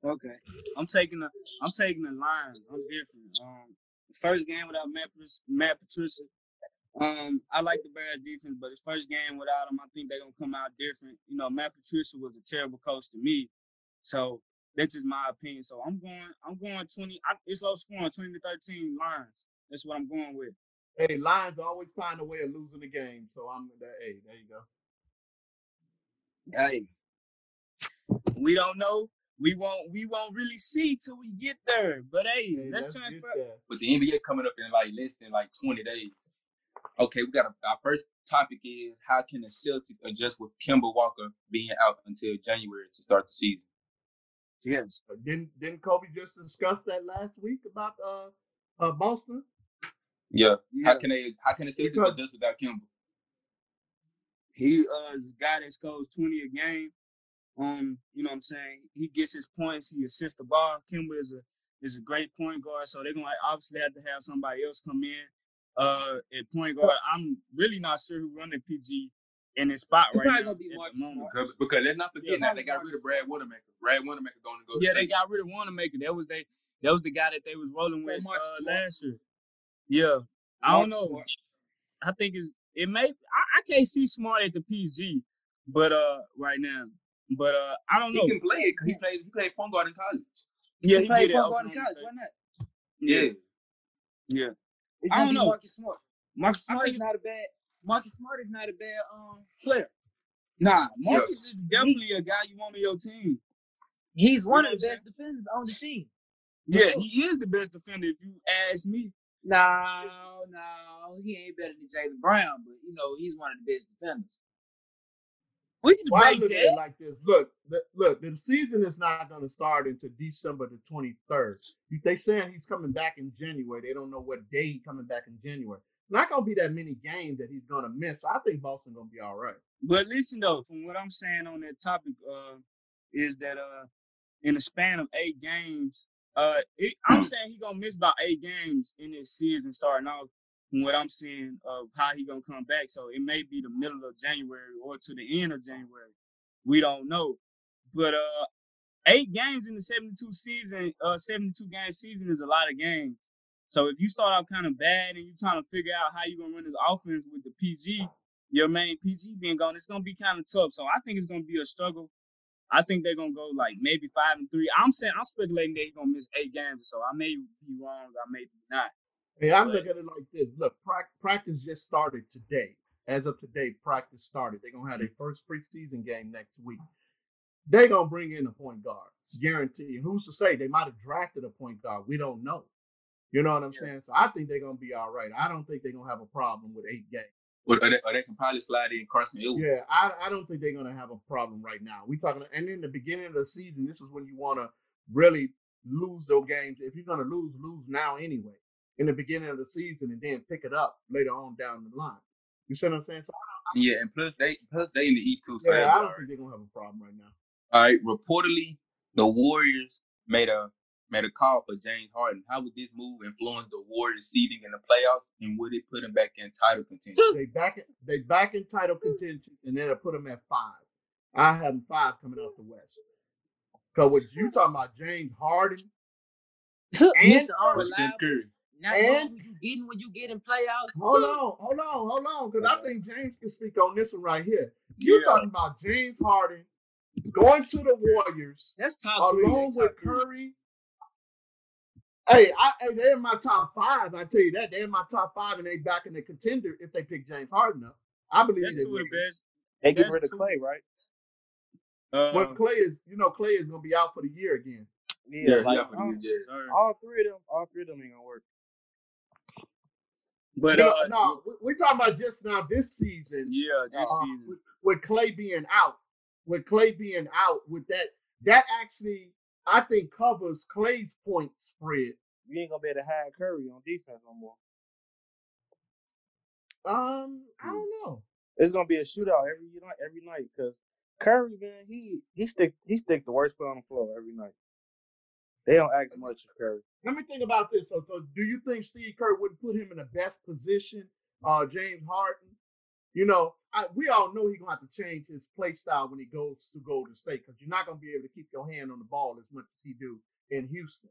Okay. I'm taking the I'm taking the Lions. I'm different. Um first game without Matt, Matt Patricia. Um, I like the Bears defense, but his first game without him, I think they're gonna come out different. You know, Matt Patricia was a terrible coach to me. So that's just my opinion. So I'm going I'm going 20 I, it's low scoring 20 to 13 Lions. That's what I'm going with. Hey, Lions always find a way of losing the game, so I'm that. Hey, there you go. Hey. We don't know. We won't we won't really see till we get there. But hey, Hey, let's transfer. But the NBA coming up in like less than like 20 days. Okay, we got a, our first topic is how can the Celtics adjust with Kemba Walker being out until January to start the season? Yes. Uh, Didn't didn't Kobe just discuss that last week about uh uh Boston? Yeah. Yeah. How can they how can the Celtics Because- adjust without Kemba? He uh is a guy that scores 20 a game. Um, you know what I'm saying? He gets his points, he assists the ball. Kemba is a is a great point guard, so they're gonna obviously have to have somebody else come in. Uh at point guard. I'm really not sure who run the PG in his spot It's right now gonna be at the moment. Because, because let's not forget Yeah, now they got rid of Brad Wanamaker. Brad Wanamaker going to go. to Yeah, they got rid of Wanamaker. That was they that was the guy that they was rolling with uh, last year. Yeah. I don't know. Smart. I think it's it may I, I can't see smart at the PG, but uh right now. But uh I don't know. He can play it because he played he played point guard in college. yeah, He he played did it. at point guard in college. State. Why not? Yeah, Yeah. yeah. It's I don't be know. Marcus Smart. Marcus Smart is not a bad. Marcus Smart is not a bad um player. Nah, Marcus is definitely a guy you want on your team. He's one know of the best defenders on the team. Yeah, he is the best defender if you ask me. No, no, he ain't better than Jaylen Brown, but you know he's one of the best defenders. We can Well, I debate look at that. it like this. Look, the, look, the season is not going to start until December the 23rd. They saying he's coming back in January. They don't know what day he's coming back in January. It's not going to be that many games that he's going to miss. So I think Boston's going to be all right. But listen though, from what I'm saying on that topic, uh, is that uh, in the span of eight games, uh, it, I'm saying he gonna miss about eight games in this season starting off. From what I'm seeing of how he gonna come back, so it may be the middle of January or to the end of January. We don't know, but uh, eight games in the 72 season, uh, 72 game season is a lot of games. So if you start out kind of bad and you're trying to figure out how you're gonna run this offense with the PG, your main PG being gone, it's gonna be kind of tough. So I think it's gonna be a struggle. I think they're gonna go like maybe five and three. I'm saying I'm speculating they're gonna miss eight games or so. I may be wrong, I may be not. Hey, I'm But- looking at it like this. Look, prac- practice just started today. As of today, practice started. They're gonna have their first preseason game next week. They're gonna bring in a point guard, guarantee. And who's to say they might have drafted a point guard? We don't know. You know what I'm saying? So I think they're gonna be all right. I don't think they're gonna have a problem with eight games. Or, they, or they can probably slide in Carson Edwards. Yeah, I, I don't think they're gonna have a problem right now. We talking, and in the beginning of the season, this is when you want to really lose those games. If you're gonna lose, lose now anyway. In the beginning of the season, and then pick it up later on down the line. You see what I'm saying? So Yeah, and plus they plus they in the East too. So yeah, I don't think they're gonna have a problem right now. All right. Reportedly, the Warriors made a made a call for James Harden. How would this move influence the Warriors seeding in the playoffs, and would it put them back in title contention? They back. They back in title hmm. contention, and then I put them at five. I have them five coming out the West. Cause what you talking about, James Harden Mr. and Or Unreliable. Curry? Not And- who you getting when you get in playoffs. Hold on, hold on, hold on, because I uh-huh. think James can speak on this one right here. You're Yeah. talking about James Harden going to the Warriors That's top three. along That's with top three. Curry. Hey, I, hey, they're in my top five. I tell you that they're in my top five, and they back in the contender if they pick James Harden up. I believe That's they two of the best. They get rid of Clay, right? Uh, But Clay is, you know, Clay is gonna be out for the year again. Yeah, Yeah, like, yeah, for the all, Jazz. all three of them, all three of them ain't gonna work. but You know, uh, no, we- we're talking about just now this season. yeah, this uh, season. with, with Clay being out, with Clay being out, with that, that actually, I think covers Clay's point spread. You ain't gonna be able to hide Curry on defense no more. Um, I don't know. It's gonna be a shootout every night, every night. Cause Curry, man, he he stick he stick the worst player on the floor every night. They don't ask much of Curry. Let me think about this. So, so do you think Steve Kerr would put him in the best position? Uh, James Harden. You know, I, we all know he's gonna have to change his play style when he goes to Golden State because you're not gonna be able to keep your hand on the ball as much as he do in Houston.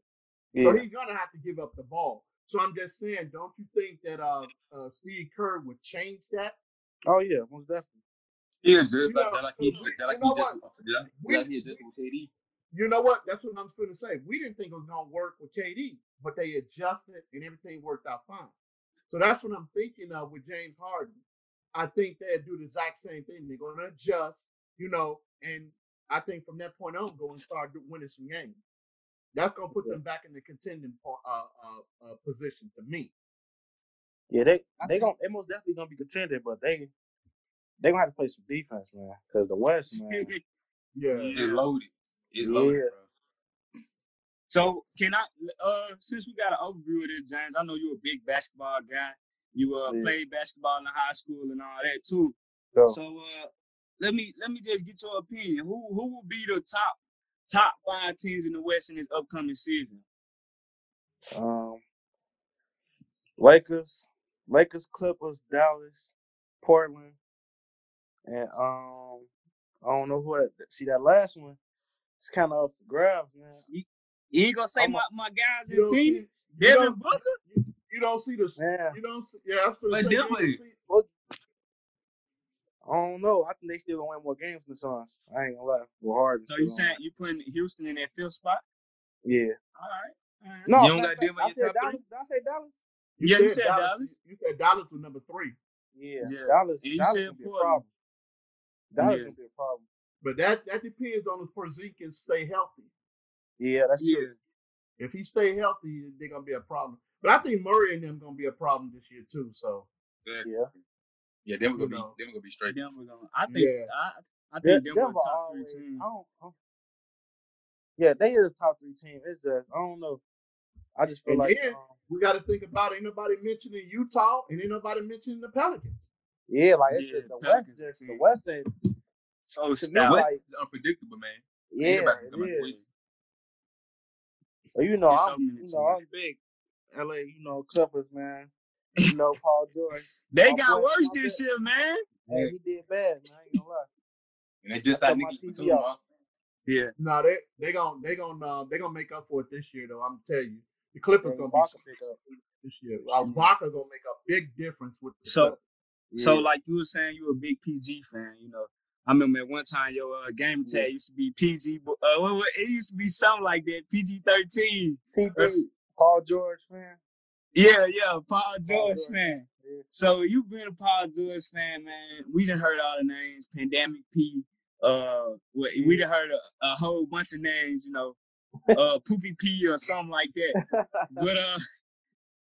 So Yeah, he's gonna have to give up the ball. So I'm just saying, don't you think that uh, uh Steve Kerr would change that? oh yeah, most definitely. Yeah, just You like, know, just like he, we- just like you know he just, what? just like, We- just like he adjusted with KD. You know what? That's what I'm going to say. We didn't think it was going to work with KD, but they adjusted and everything worked out fine. So that's what I'm thinking of with James Harden. I think they'll do the exact same thing. They're going to adjust, you know, and I think from that point on, go and start do- winning some games. That's going to put them back in the contending po- uh, uh, uh, position to me. Yeah, they I they think- gon' they most definitely gonna be contended, but they they gonna have to play some defense, man. Cause the West, man. Yeah. Yeah. It's loaded. It's Yeah. loaded, bro. So can I? Uh, since we got an overview of this, James, I know you're a big basketball guy. You uh Yeah. played basketball in high school and all that too. So, So uh, let me let me just get your opinion. Who who will be the top top five teams in the West in this upcoming season? um, Lakers, Lakers, Clippers, Dallas, Portland, and um, I don't know who that. See that last one? It's kind of up for grabs, man. You ain't gonna say I'm a- my, my guys in Phoenix, Devin Booker. You don't see the, Man, you don't see, yeah, I'm But saying, you Denver- see- I don't know. I think they still gonna win more games than the Suns. I ain't gonna lie. With hard. So you still on saying you putting Houston in that fifth spot? Yeah. All right. All right. No, You don't got of Denver in your top Dallas. Did I say Dallas? Yeah, you said Dallas. You said Dallas was number three. Yeah. Yeah. Dallas. And you Dallas said gonna be a Portland. problem. Dallas Yeah. gonna be a problem. But that that depends on if Porzingis can stay healthy. Yeah, that's Yeah. true. If he stay healthy, they're gonna be a problem. But I think Murray and them gonna be a problem this year too. So Exactly. Yeah. Yeah, them gonna be them gonna be straight. Denver gonna. I think. Yeah. I, I think Denver, a top always. three team. I don't, I don't- Yeah, they is top three team. It's just I don't know. I just feel And like then- um, we got to think about ain't nobody mentioning Utah and ain't nobody mentioning the Pelicans. yeah, like it's Yeah, just, the West just the. West ain't So to me, stout. like- West is unpredictable, man. yeah, Everybody it come out the is. West. So you know, It's I'm so you know I'm big LA, you know Clippers, man. You know Paul George. They My got boy- worse my this year, man. Hey, he did bad, man. I ain't gonna lie. And they just I signed took my Nicky TV Batum. off. huh? Yeah. No, they they gonna they gonna uh, they gonna make up for it this year though. I'm telling you, the Clippers Yeah, gonna be Ibaka something pick up. this year. Uh, Ibaka gonna make a big difference with the So- Clippers. So Yeah. like you were saying, you a big PG fan. You know, I remember at one time your uh, game tag used to be PG. Uh, what, what, it used to be something like that. PG thirteen. PG, That's- Paul George, man. Yeah, yeah. Paul George George. fan. Yeah. So you've been a Paul George fan, man. We didn't heard all the names. Pandemic P. Uh, what, we done heard a, a whole bunch of names. You know, uh, Poopy P or something like that. But uh,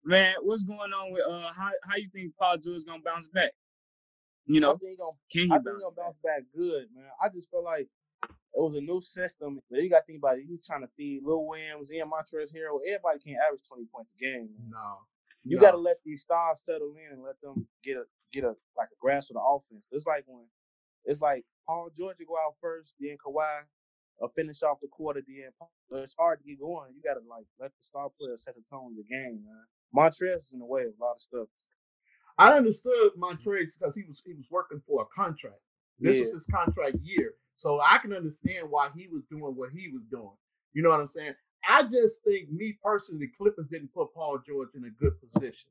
man, what's going on with uh how how you think Paul George gonna bounce back? You I know, think he gonna can he I think bounce gonna bounce back good, man. I just feel like it was a new system, but you got to think about it. You trying to feed Lil Williams, Ian Montrezl Harrell. Everybody can't average twenty points a game. No. You no. got to let these stars settle in and let them get a get a like a grasp of the offense. It's like when it's like Paul George will go out first, then Kawhi, or finish off the quarter. Then Paul. It's hard to get going. You got to like let the star players set the tone of the game, man. Montrezl is in the way of a lot of stuff. I understood mm-hmm. Montrez because he was he was working for a contract. This Yeah. was his contract year. So I can understand why he was doing what he was doing. You know what I'm saying? I just think me personally, the Clippers didn't put Paul George in a good position.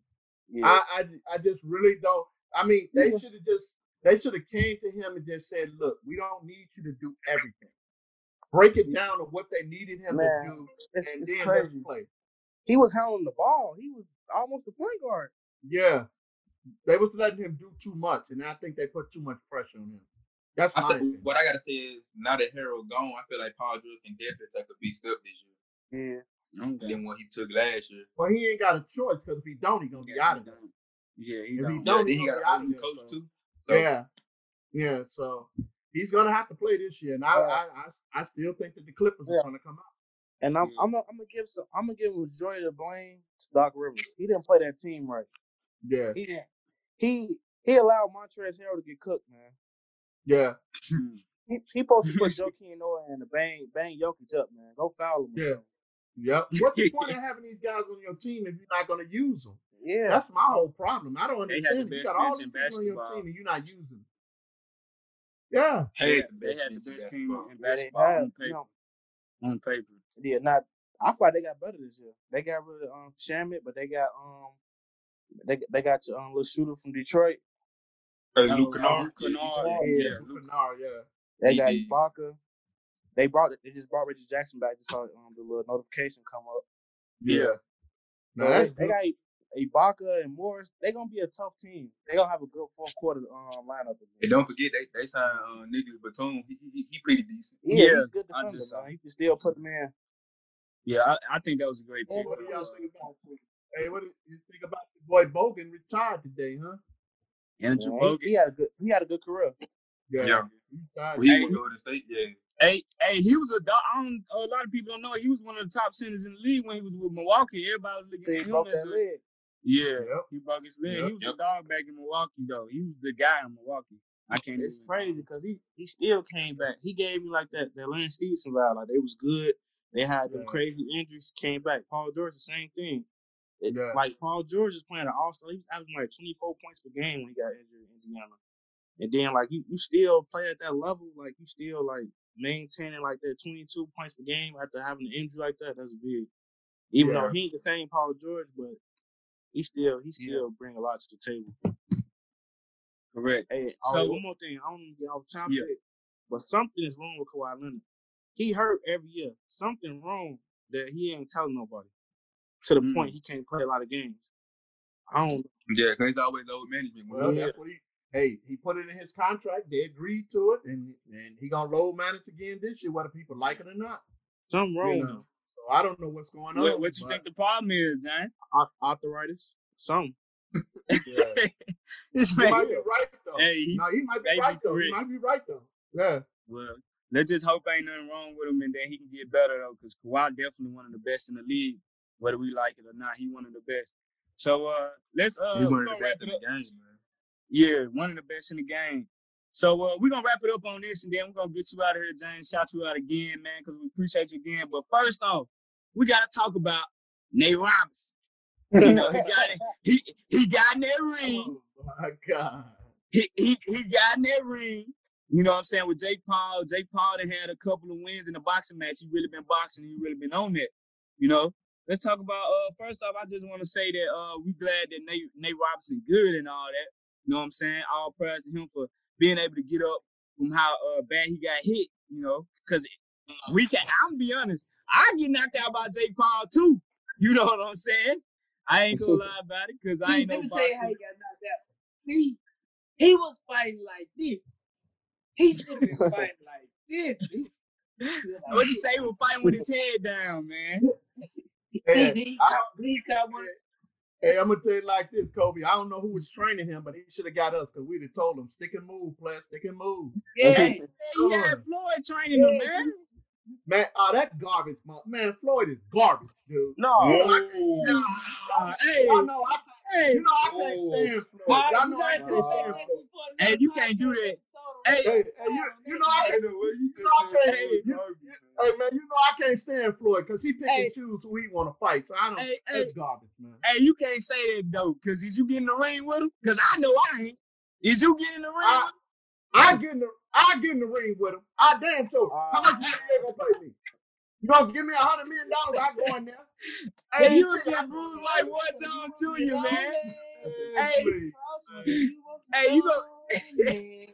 Yeah, I, I I just really don't. I mean, they should have just they should have came to him and just said, "Look, we don't need you to do everything. Break it down to what they needed him Man, to do, it's, and it's then crazy. let's play." He was handling the ball. He was almost a point guard. Yeah, they was letting him do too much, and I think they put too much pressure on him. That's I my said, what I gotta say is now that Harrell gone, I feel like Paul George can definitely take a big step this year Yeah. Okay. than what he took last year. Well, he ain't got a choice because if he don't, he gonna be Yeah, out of there. Yeah, he If he don't. Yeah, don't, then he's he got a out of new there. coach so- too. So Yeah, yeah. So he's gonna have to play this year, and I, Uh, I, I, I still think that the Clippers Yeah. are gonna come out. And I'm Yeah. I'm gonna I'm gonna give some I'm gonna give majority of the blame to Doc Rivers. He didn't play that team right. Yeah, He didn't. He he allowed Montrezl Harrell to get cooked, man. Yeah, He he supposed to put Joakim Noah and the bang bang Jokic up, man. Go foul him. Yeah. something. yep. What's the point of having these guys on your team if you're not gonna use them? Yeah. That's my whole problem. I don't They had the understand. it. You got all these in people on your team and you're not using them. Yeah, hey, they had the best team in basketball have, on you paper. know. On paper. Yeah, not. I thought they got better this year. They got rid of um Shamet, but they got um they they got your um little shooter from Detroit. Hey, Oh, Luke Kennard. Yeah, Kennard, Yeah, yeah, yeah. Luke- Kennard, yeah. They He got is. Ibaka. They brought it. they just brought Reggie Jackson back. Just saw um, the little notification come up. Yeah. No, So they, they got Ibaka and Morris. They're gonna be a tough team. They gonna have a good fourth quarter um lineup. And don't forget they they signed uh, Nicholas Batum. He, he he pretty decent. Yeah, Yeah, he's a good I defender, just saw man. You can still put him in. Yeah, I, I think that was a great pick. What do y'all think about Hey, what do you think about the boy Bogut retired today, huh? Andrew Man, Bogut. he, he had a good he had a good career. Yeah. Yeah. He retired Well, he Hey, went to Golden State. Yeah. Hey, hey, he was a dog. I don't, a lot of people don't know he was one of the top centers in the league when he was with Milwaukee. Everybody was looking at him broke as that a leg. yeah. Yep. He broke his leg. Yep. He was Yep. a dog back in Milwaukee though. He was the guy in Milwaukee. I can't. It's even- crazy because he he still came back. He gave me like that that Lance Stephenson vibe. Like they was good. They had them Yeah. crazy injuries, came back. Paul George, the same thing. It, Yeah. Like Paul George is playing an all star. He was averaging like twenty four points per game when he got injured in Indiana. And then like you, you still play at that level, like you still like maintaining like that twenty two points per game after having an injury like that. That's big. Even though he ain't the same Paul George, but he still he Yeah. still bring a lot to the table. Correct. Hey, So- so one more thing. I don't get off topic, Yeah. but something is wrong with Kawhi Leonard. He hurt every year. Something wrong that he ain't telling nobody. To the Mm. point he can't play a lot of games. I don't. Yeah, because it's always old management. Well, Yeah. that's what he. Hey, he put it in his contract. They agreed to it, and and he gonna load manage again this year, whether people like it or not. Something wrong You know. So I don't know what's going on. What, what you think the problem is? Ar- Arthritis. Something. Yeah. this He man. might be right though. Hey, he, no, he might be right though. He might be right though. Yeah. well, let's just hope ain't nothing wrong with him and that he can get better though, because Kawhi definitely one of the best in the league, whether we like it or not. He one of the best. So uh, let's uh, we one of the best in the game, man. Yeah, one of the best in the game. So uh, we're gonna wrap it up on this, and then we're gonna get you out of here, James. Shout you out again, man, because we appreciate you again. But first off, we gotta talk about Nate Robinson. You know, he got it. He he got in that ring. Oh my God. He he he got in that ring. You know what I'm saying with Jake Paul. Jake Paul done had a couple of wins in the boxing match. He really been boxing. He really been on that. You know. Let's talk about. Uh, first off, I just want to say that uh, we glad that Nate Nate Robinson good and all that. You know what I'm saying? All praise to him for being able to get up from how uh, bad he got hit. You know, because we can. I'm be honest. I get knocked out by Jake Paul too. You know what I'm saying? I ain't gonna lie about it because I ain't no let me tell you how he got knocked out. He he was fighting like this. He should have been fighting like this. What you say? He was fighting with his head down, man. Yeah, he, he, I- he caught one. Hey, I'm gonna tell you like this, Kobe. I don't know who was training him, but he should have got us because we'd have told him stick and move, player, stick and move. Yeah. Hey, he had Floyd training him, man. Man, oh that garbage, man. Man, Floyd is garbage, dude. No. Ah, hey, Y'all know I, hey, you know I can't stand Floyd. Y'all know I guys can't stand Floyd. Hey, you can't do that. Episode. Hey, Hey, hey, you, you know I can't. the way you You know I can't. Hey, you- man. Hey man, you know I can't stand Floyd because he pick Hey. and choose who he want to fight. So I don't. Hey, that's hey. garbage, man. hey, you can't say that though, cause is you get in the ring with him? Cause I know I ain't. Is you get in the ring I- with him? I get in the I get in the ring with him. I damn sure. How much ah. money you gonna pay me? You gonna give me a hundred million dollars? I go in there. Hey, Hey, you would hey, get bruised like what's on to you, man. Hey, Hey. Hey, you go- please.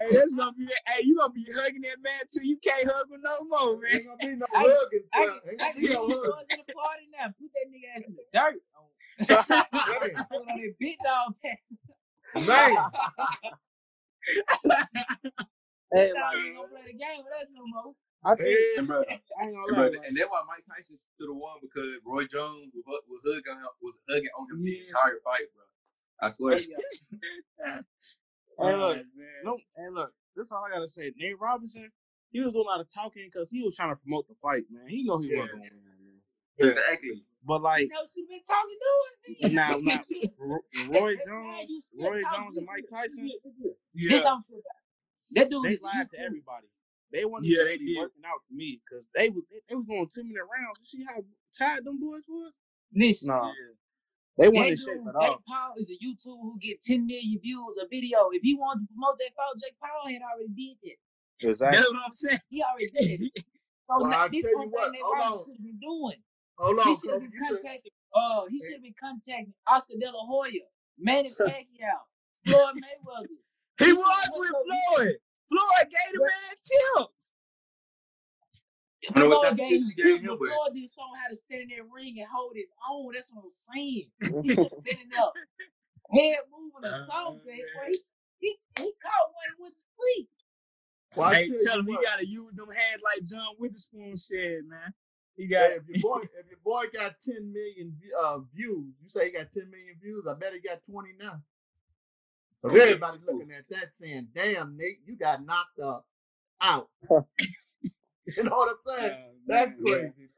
Hey, that's gonna be. Hey, you gonna be hugging that man till you can't hug him no more, man. Ain't gonna be no I- hugging. I, bruh. Ain't I gonna be no you going to the party now. Put that nigga ass in the dirt. Put on that big dog man. man. Hey, Big dog like, ain't gonna play the game with us no more. I think Hey, And bro, I ain't gonna and, lie. bro, and that's why Mike Tyson should have won because Roy Jones was, was hugging him, was hugging on him the entire fight, bro. I swear. Hey, look, man. no, hey, look. This all I gotta say. Nate Robinson, he was doing a lot of talking because he was trying to promote the fight, man. He know he Yeah. wasn't gonna man. Exactly. But You like know she been talking to us. now, now, Ro- Roy Jones, Roy Jones, and Mike Tyson, listen, listen. Yeah. This I'm. That dude they is lied to everybody. They wanted Yeah, to they be did. working out to me because they was they, they was going two minute rounds. You see how tired them boys were? Listen, Nah, Yeah. They that wanted dude, shit at Jake all. Paul is a YouTuber who get 10 million views a video. If he wanted to promote that fight, Jake Paul had already did that. Exactly. That's what I'm saying. He already did it. So Well, now, this tell one what, thing that Ross should have been doing. Hold He should have Kobe. been You said, contacting. Uh, he should have been contacting Oscar De La Hoya, Manny Pacquiao, Floyd Mayweather. He He was with Floyd. Floyd gave the man tips. I don't know what Floyd type of gave tips him he gave tips, him, but but Floyd didn't show him how to stand in that ring and hold his own. That's what I'm saying. He should have been in head moving or Uh, something. Boy, he, he, he caught one and went to sleep. well, I hey, tell tell you him he gotta use them hands like John Witherspoon said, man. He hey, got if your boy, if your boy got 10 million uh, views, you say he got 10 million views. I bet he got 20 now. So Oh, everybody looking at that saying, "Damn, Nate, you got knocked up out." you know what I'm saying? That's man. crazy.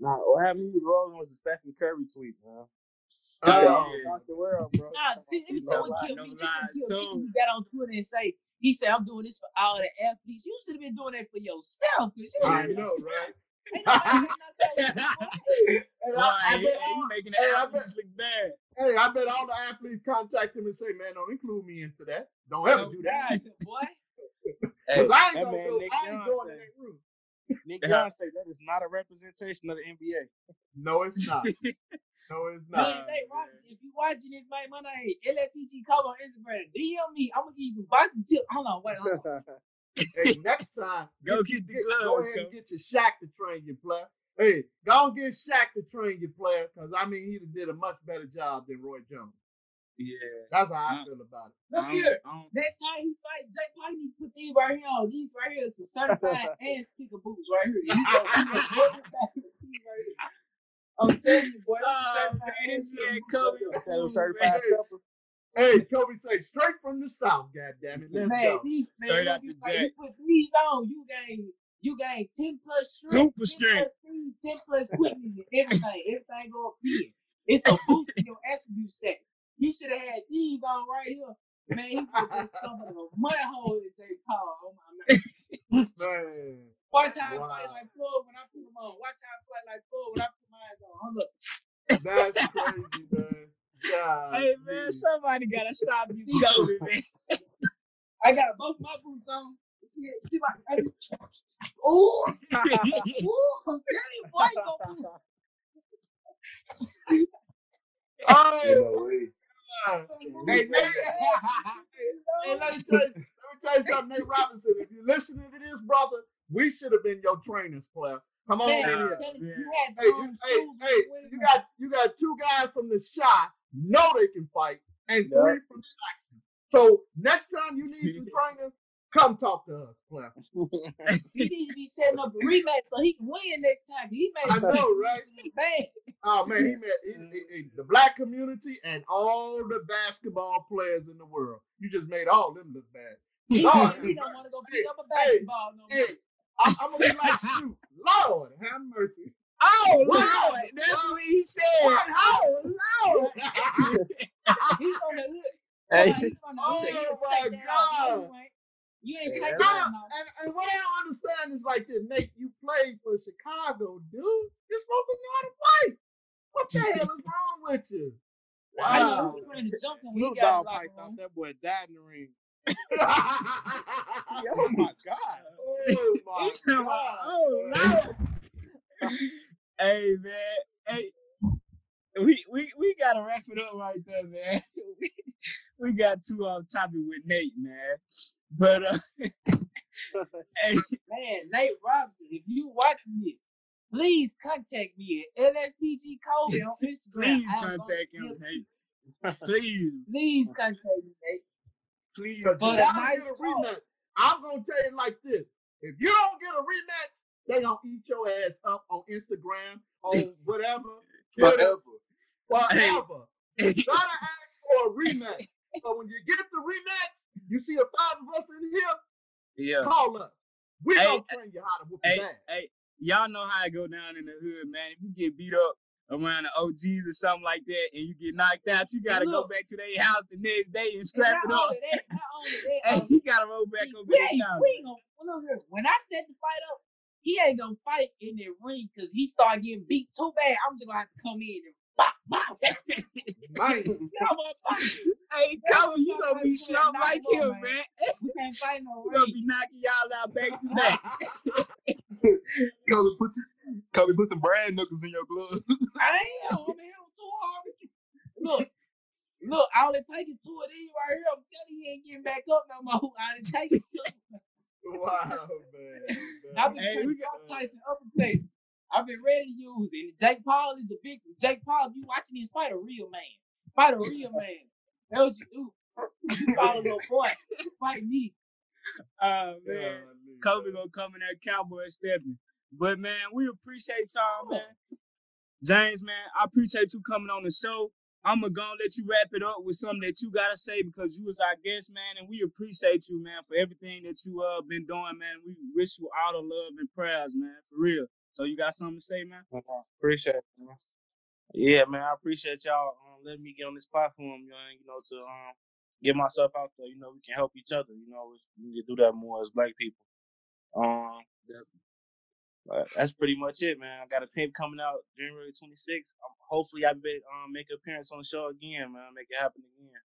Nah, what happened to Rogan was the Stephen Curry tweet, man. Oh, He said, yeah. "Oh, the world, bro." Nah, see, let me No tell you what killed me. This what lies killed me. told. Got on Twitter and say, he said, I'm doing this for all the athletes. You should have been doing that for yourself. Cause you I know, right? nobody got nothing to do. Hey, I, I bet all, the athletes look bad. hey, I bet all the athletes contact him and say, "Man, don't include me into that. Don't ever Oh, do that." God, boy. hey, I ain't that gonna man go. Nick I ain't going in that room. Nick Yeah. Young said that is not a representation of the NBA. No, it's not. No, it's Man, not. Nate Robinson, if you're watching this, man, my name LFPG cover on Instagram. DM me. I'm gonna give you some boxing tips. Hold on, wait, hold on. Hey, next time, Go get, get the get- gloves, Go ahead and get your Shaq to train your player. Hey, go and get Shaq to train your player, because I mean, he did a much better job than Roy Jones. Yeah. That's how I Uh, feel about it. Look here. Next time he fight Jake Paul, he put these right here on. These right here, some certified ass kicker boots right here. He gonna- he gonna put it back with these right here. I'm telling you, boy. these Oh, certified ass kicker man boots Kobe. That certified man. Hey, Kobe say straight from the south. God damn it, let's man, go. these man, Straight out you, the like, you put these on, you gain you gain 10 plus strength, Super 10 strength. plus speed, 10 plus quickness, everything. Everything go up 10. It's a boost in your attribute stat. He should have had these on right here. Man, he put this stuff in a mud hole in J. Paul. Oh my man. Man. Watch how I Wow. fight like Floyd when I put them on. Watch how I fight like Floyd when I put mine on. Hold up. That's crazy, man. God. Hey man, somebody gotta stop you, Kobe, man. I got both my boots on. See, see my Ooh, ooh, I'm telling you, boy, gonna Oh, ain't no way. God. Hey, Nate. hey, let me tell you, let me tell you something, Nate Robinson. If you're listening to this, brother, we should have been your trainers, player. Come on, Man, in here. you, Yeah. Hey, you, hey, hey, you you got you got two guys from the shot know they can fight, and Yeah. three from Saxon. So next time you need some trainers, Come talk to us, player. He need to be setting up a rematch so he can win next time. He made I know, right? Bad. Oh man, he met he, he- he- the black community and all the basketball players in the world. You just made all them look bad. He, Lord, he don't want to go pick hey, up a hey, basketball no more. Hey, I, I'm gonna be like you. Lord, have mercy. Oh What? Lord, that's What? what he said. What? Oh Lord. He's on the hood. Hey. He's on the Oh, hood. You ain't my shake that off. No, God. you ain't. You ain't Hey, shake that No, and, and what I don't understand is like this, Nate, you played for Chicago, dude. You're supposed to know how to play. What the hell is wrong with you? I know Wow. he was trying to jump him when Snoop he got in Dogg the probably thought that boy died in the ring. oh my god. Oh my He's talking about, God. oh Lord. hey man, hey, we we we gotta wrap it up right there, man. we, we got two off topic with Nate, man. But uh, hey, Man, Nate Robinson, if you watching this, please contact me at LSPG Kobe on Instagram. please I contact him, Nate. Please, Please contact me, Nate. please. But you a nice get a rematch. I'm gonna tell you like this: if you don't get a rematch, they gonna eat your ass up on Instagram, on whatever, Twitter, Forever. forever. Hey, You gotta ask for a rematch. So when you get the rematch, you see the five of us in here, yeah. call us. We Hey, gonna train you how to whoop Hey, ass. hey, y'all know how it go down in the hood, man. If you get beat up around the OGs or something like that, and you get knocked out, you gotta go back to their house the next day and And scrap not it up. that, that, Hey, um, he gotta roll back over we that ain't, time. we ain't gonna, well, look here. when I set the fight up, he ain't gonna fight in the ring because he started getting beat too bad. I'm just gonna have to come in and bop, bop. Man, Y'all wanna fight? Hey, Y'all Kobe, you gonna gonna be fight slumped knock like him him, man. We can't fight no You gonna be knocking y'all out back to back. Kobe put some, Kobe put some brand knuckles in your glove. I am. I'm too hard. Look, look, all it take is two of these right here. I'm telling you, he ain't getting back up no more. All it take is two. wow, man. I've been Hey, putting we got- Scott Tyson uppercut. I've been ready to use it. Jake Paul is a big Jake Paul, if you watching this, fight a real man. Fight a real man. That's what you do. You fight a little boy. Fight me. Oh man, Golly, Kobe man. gonna come in that cowboy stepping. But man, we appreciate y'all, man. James, man, I appreciate you coming on the show. I'm gonna go let you wrap it up with something that you gotta say because you was our guest, man, and we appreciate you, man, for everything that you uh been doing, man. We wish you all the love and prayers, man, for real. So you got something to say, man? Appreciate it, man. Yeah, man, I appreciate y'all um, letting me get on this platform, you know, you know, to um get myself out there. You know, we can help each other. You know, we need to do that more as black people. Um, but that's pretty much it, man. I got a tape coming out January 26th. Um, hopefully, I be um make an appearance on the show again, man. Make it happen again.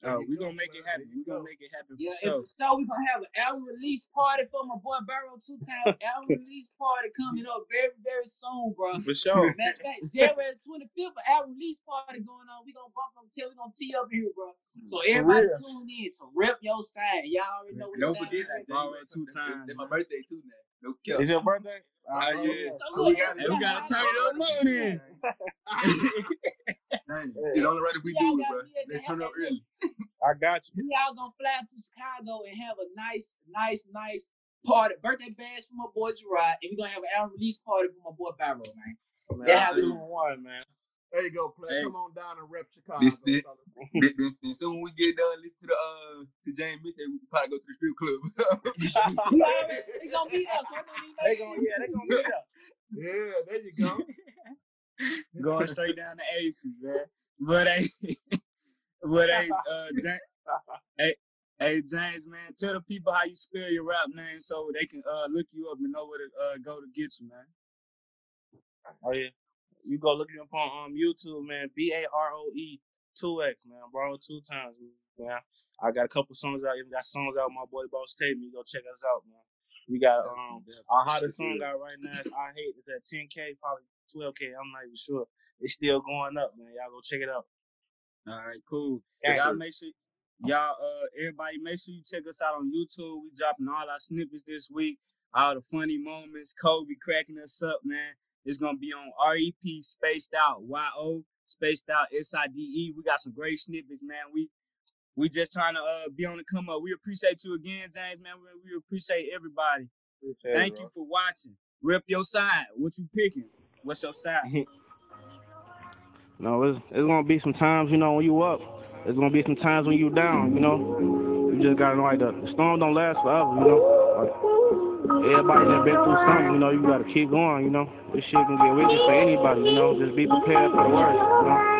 There Oh, we go, gonna make it happen. There you We gonna make it happen Yeah, for sure. and for sure we gonna have an album release party for my boy Baroe two time album release party coming up very, very soon, bro. For sure. Matter of fact, January 25th, an album release party going on. We're gonna bump them till we're gonna tee up here, bro. So everybody tune in to rep your side. Y'all already know what Don't side forget it that. is. Baroe it two That's- times, That's my birthday too now. No cap. Is your birthday? Ah, Uh, yeah. So Oh, look, we gotta- Hey, we gotta turn it up more then. Dang, It's only right if we Y'all do it, bro. be at the Let's turn up happy early. I got you. We all gonna fly to Chicago and have a nice, nice, nice party, birthday bash for my boy Gerard, and we're gonna have an album release party for my boy Baroe, man. Man, Yeah, I'm two and one, man. There you go, play. Hey. Come on down and rep Chicago. This- this- fellas. then, then, then soon when we get done, listen to the uh to James Mitchell, we probably go to the strip club. We already we gonna be there, so I don't even They make gonna, yeah, they gonna be there. Yeah, there you go. Going straight down to aces, man. But hey, but hey, uh, James, hey, hey, James, man, tell the people how you spell your rap name so they can uh look you up and know where to uh go to get you, man. Oh yeah. You go look me up on um, YouTube, man. B A R O E two X, man. Baroe two times, man. I got a couple songs out. Even got songs out. with My boy Boss Tape. Me go check us out, man. We got um our hottest song out right now. Is I hate it's at 10k, probably 12k. I'm not even sure. It's still going up, man. Y'all go check it out. All right, cool. Y'all you. make sure y'all uh everybody make sure you check us out on YouTube. We dropping all our snippets this week, all the funny moments, Kobe cracking us up, man. It's gonna be on REP spaced out Y O spaced out S I D E. We got some great snippets, man. We we just trying to uh, be on the come up. We appreciate you again, James, man. We, we appreciate everybody. Appreciate Thank bro. you for watching. Rep your side. What you picking? What's your side? No, it's it's gonna be some times, you know, when you up. It's gonna be some times when you down, you know. You just gotta know like the, the storm don't last forever, you know. Like, everybody that been through something, you know, you gotta keep going, you know. This shit can get wicked for anybody, you know. Just be prepared for the worst, you know.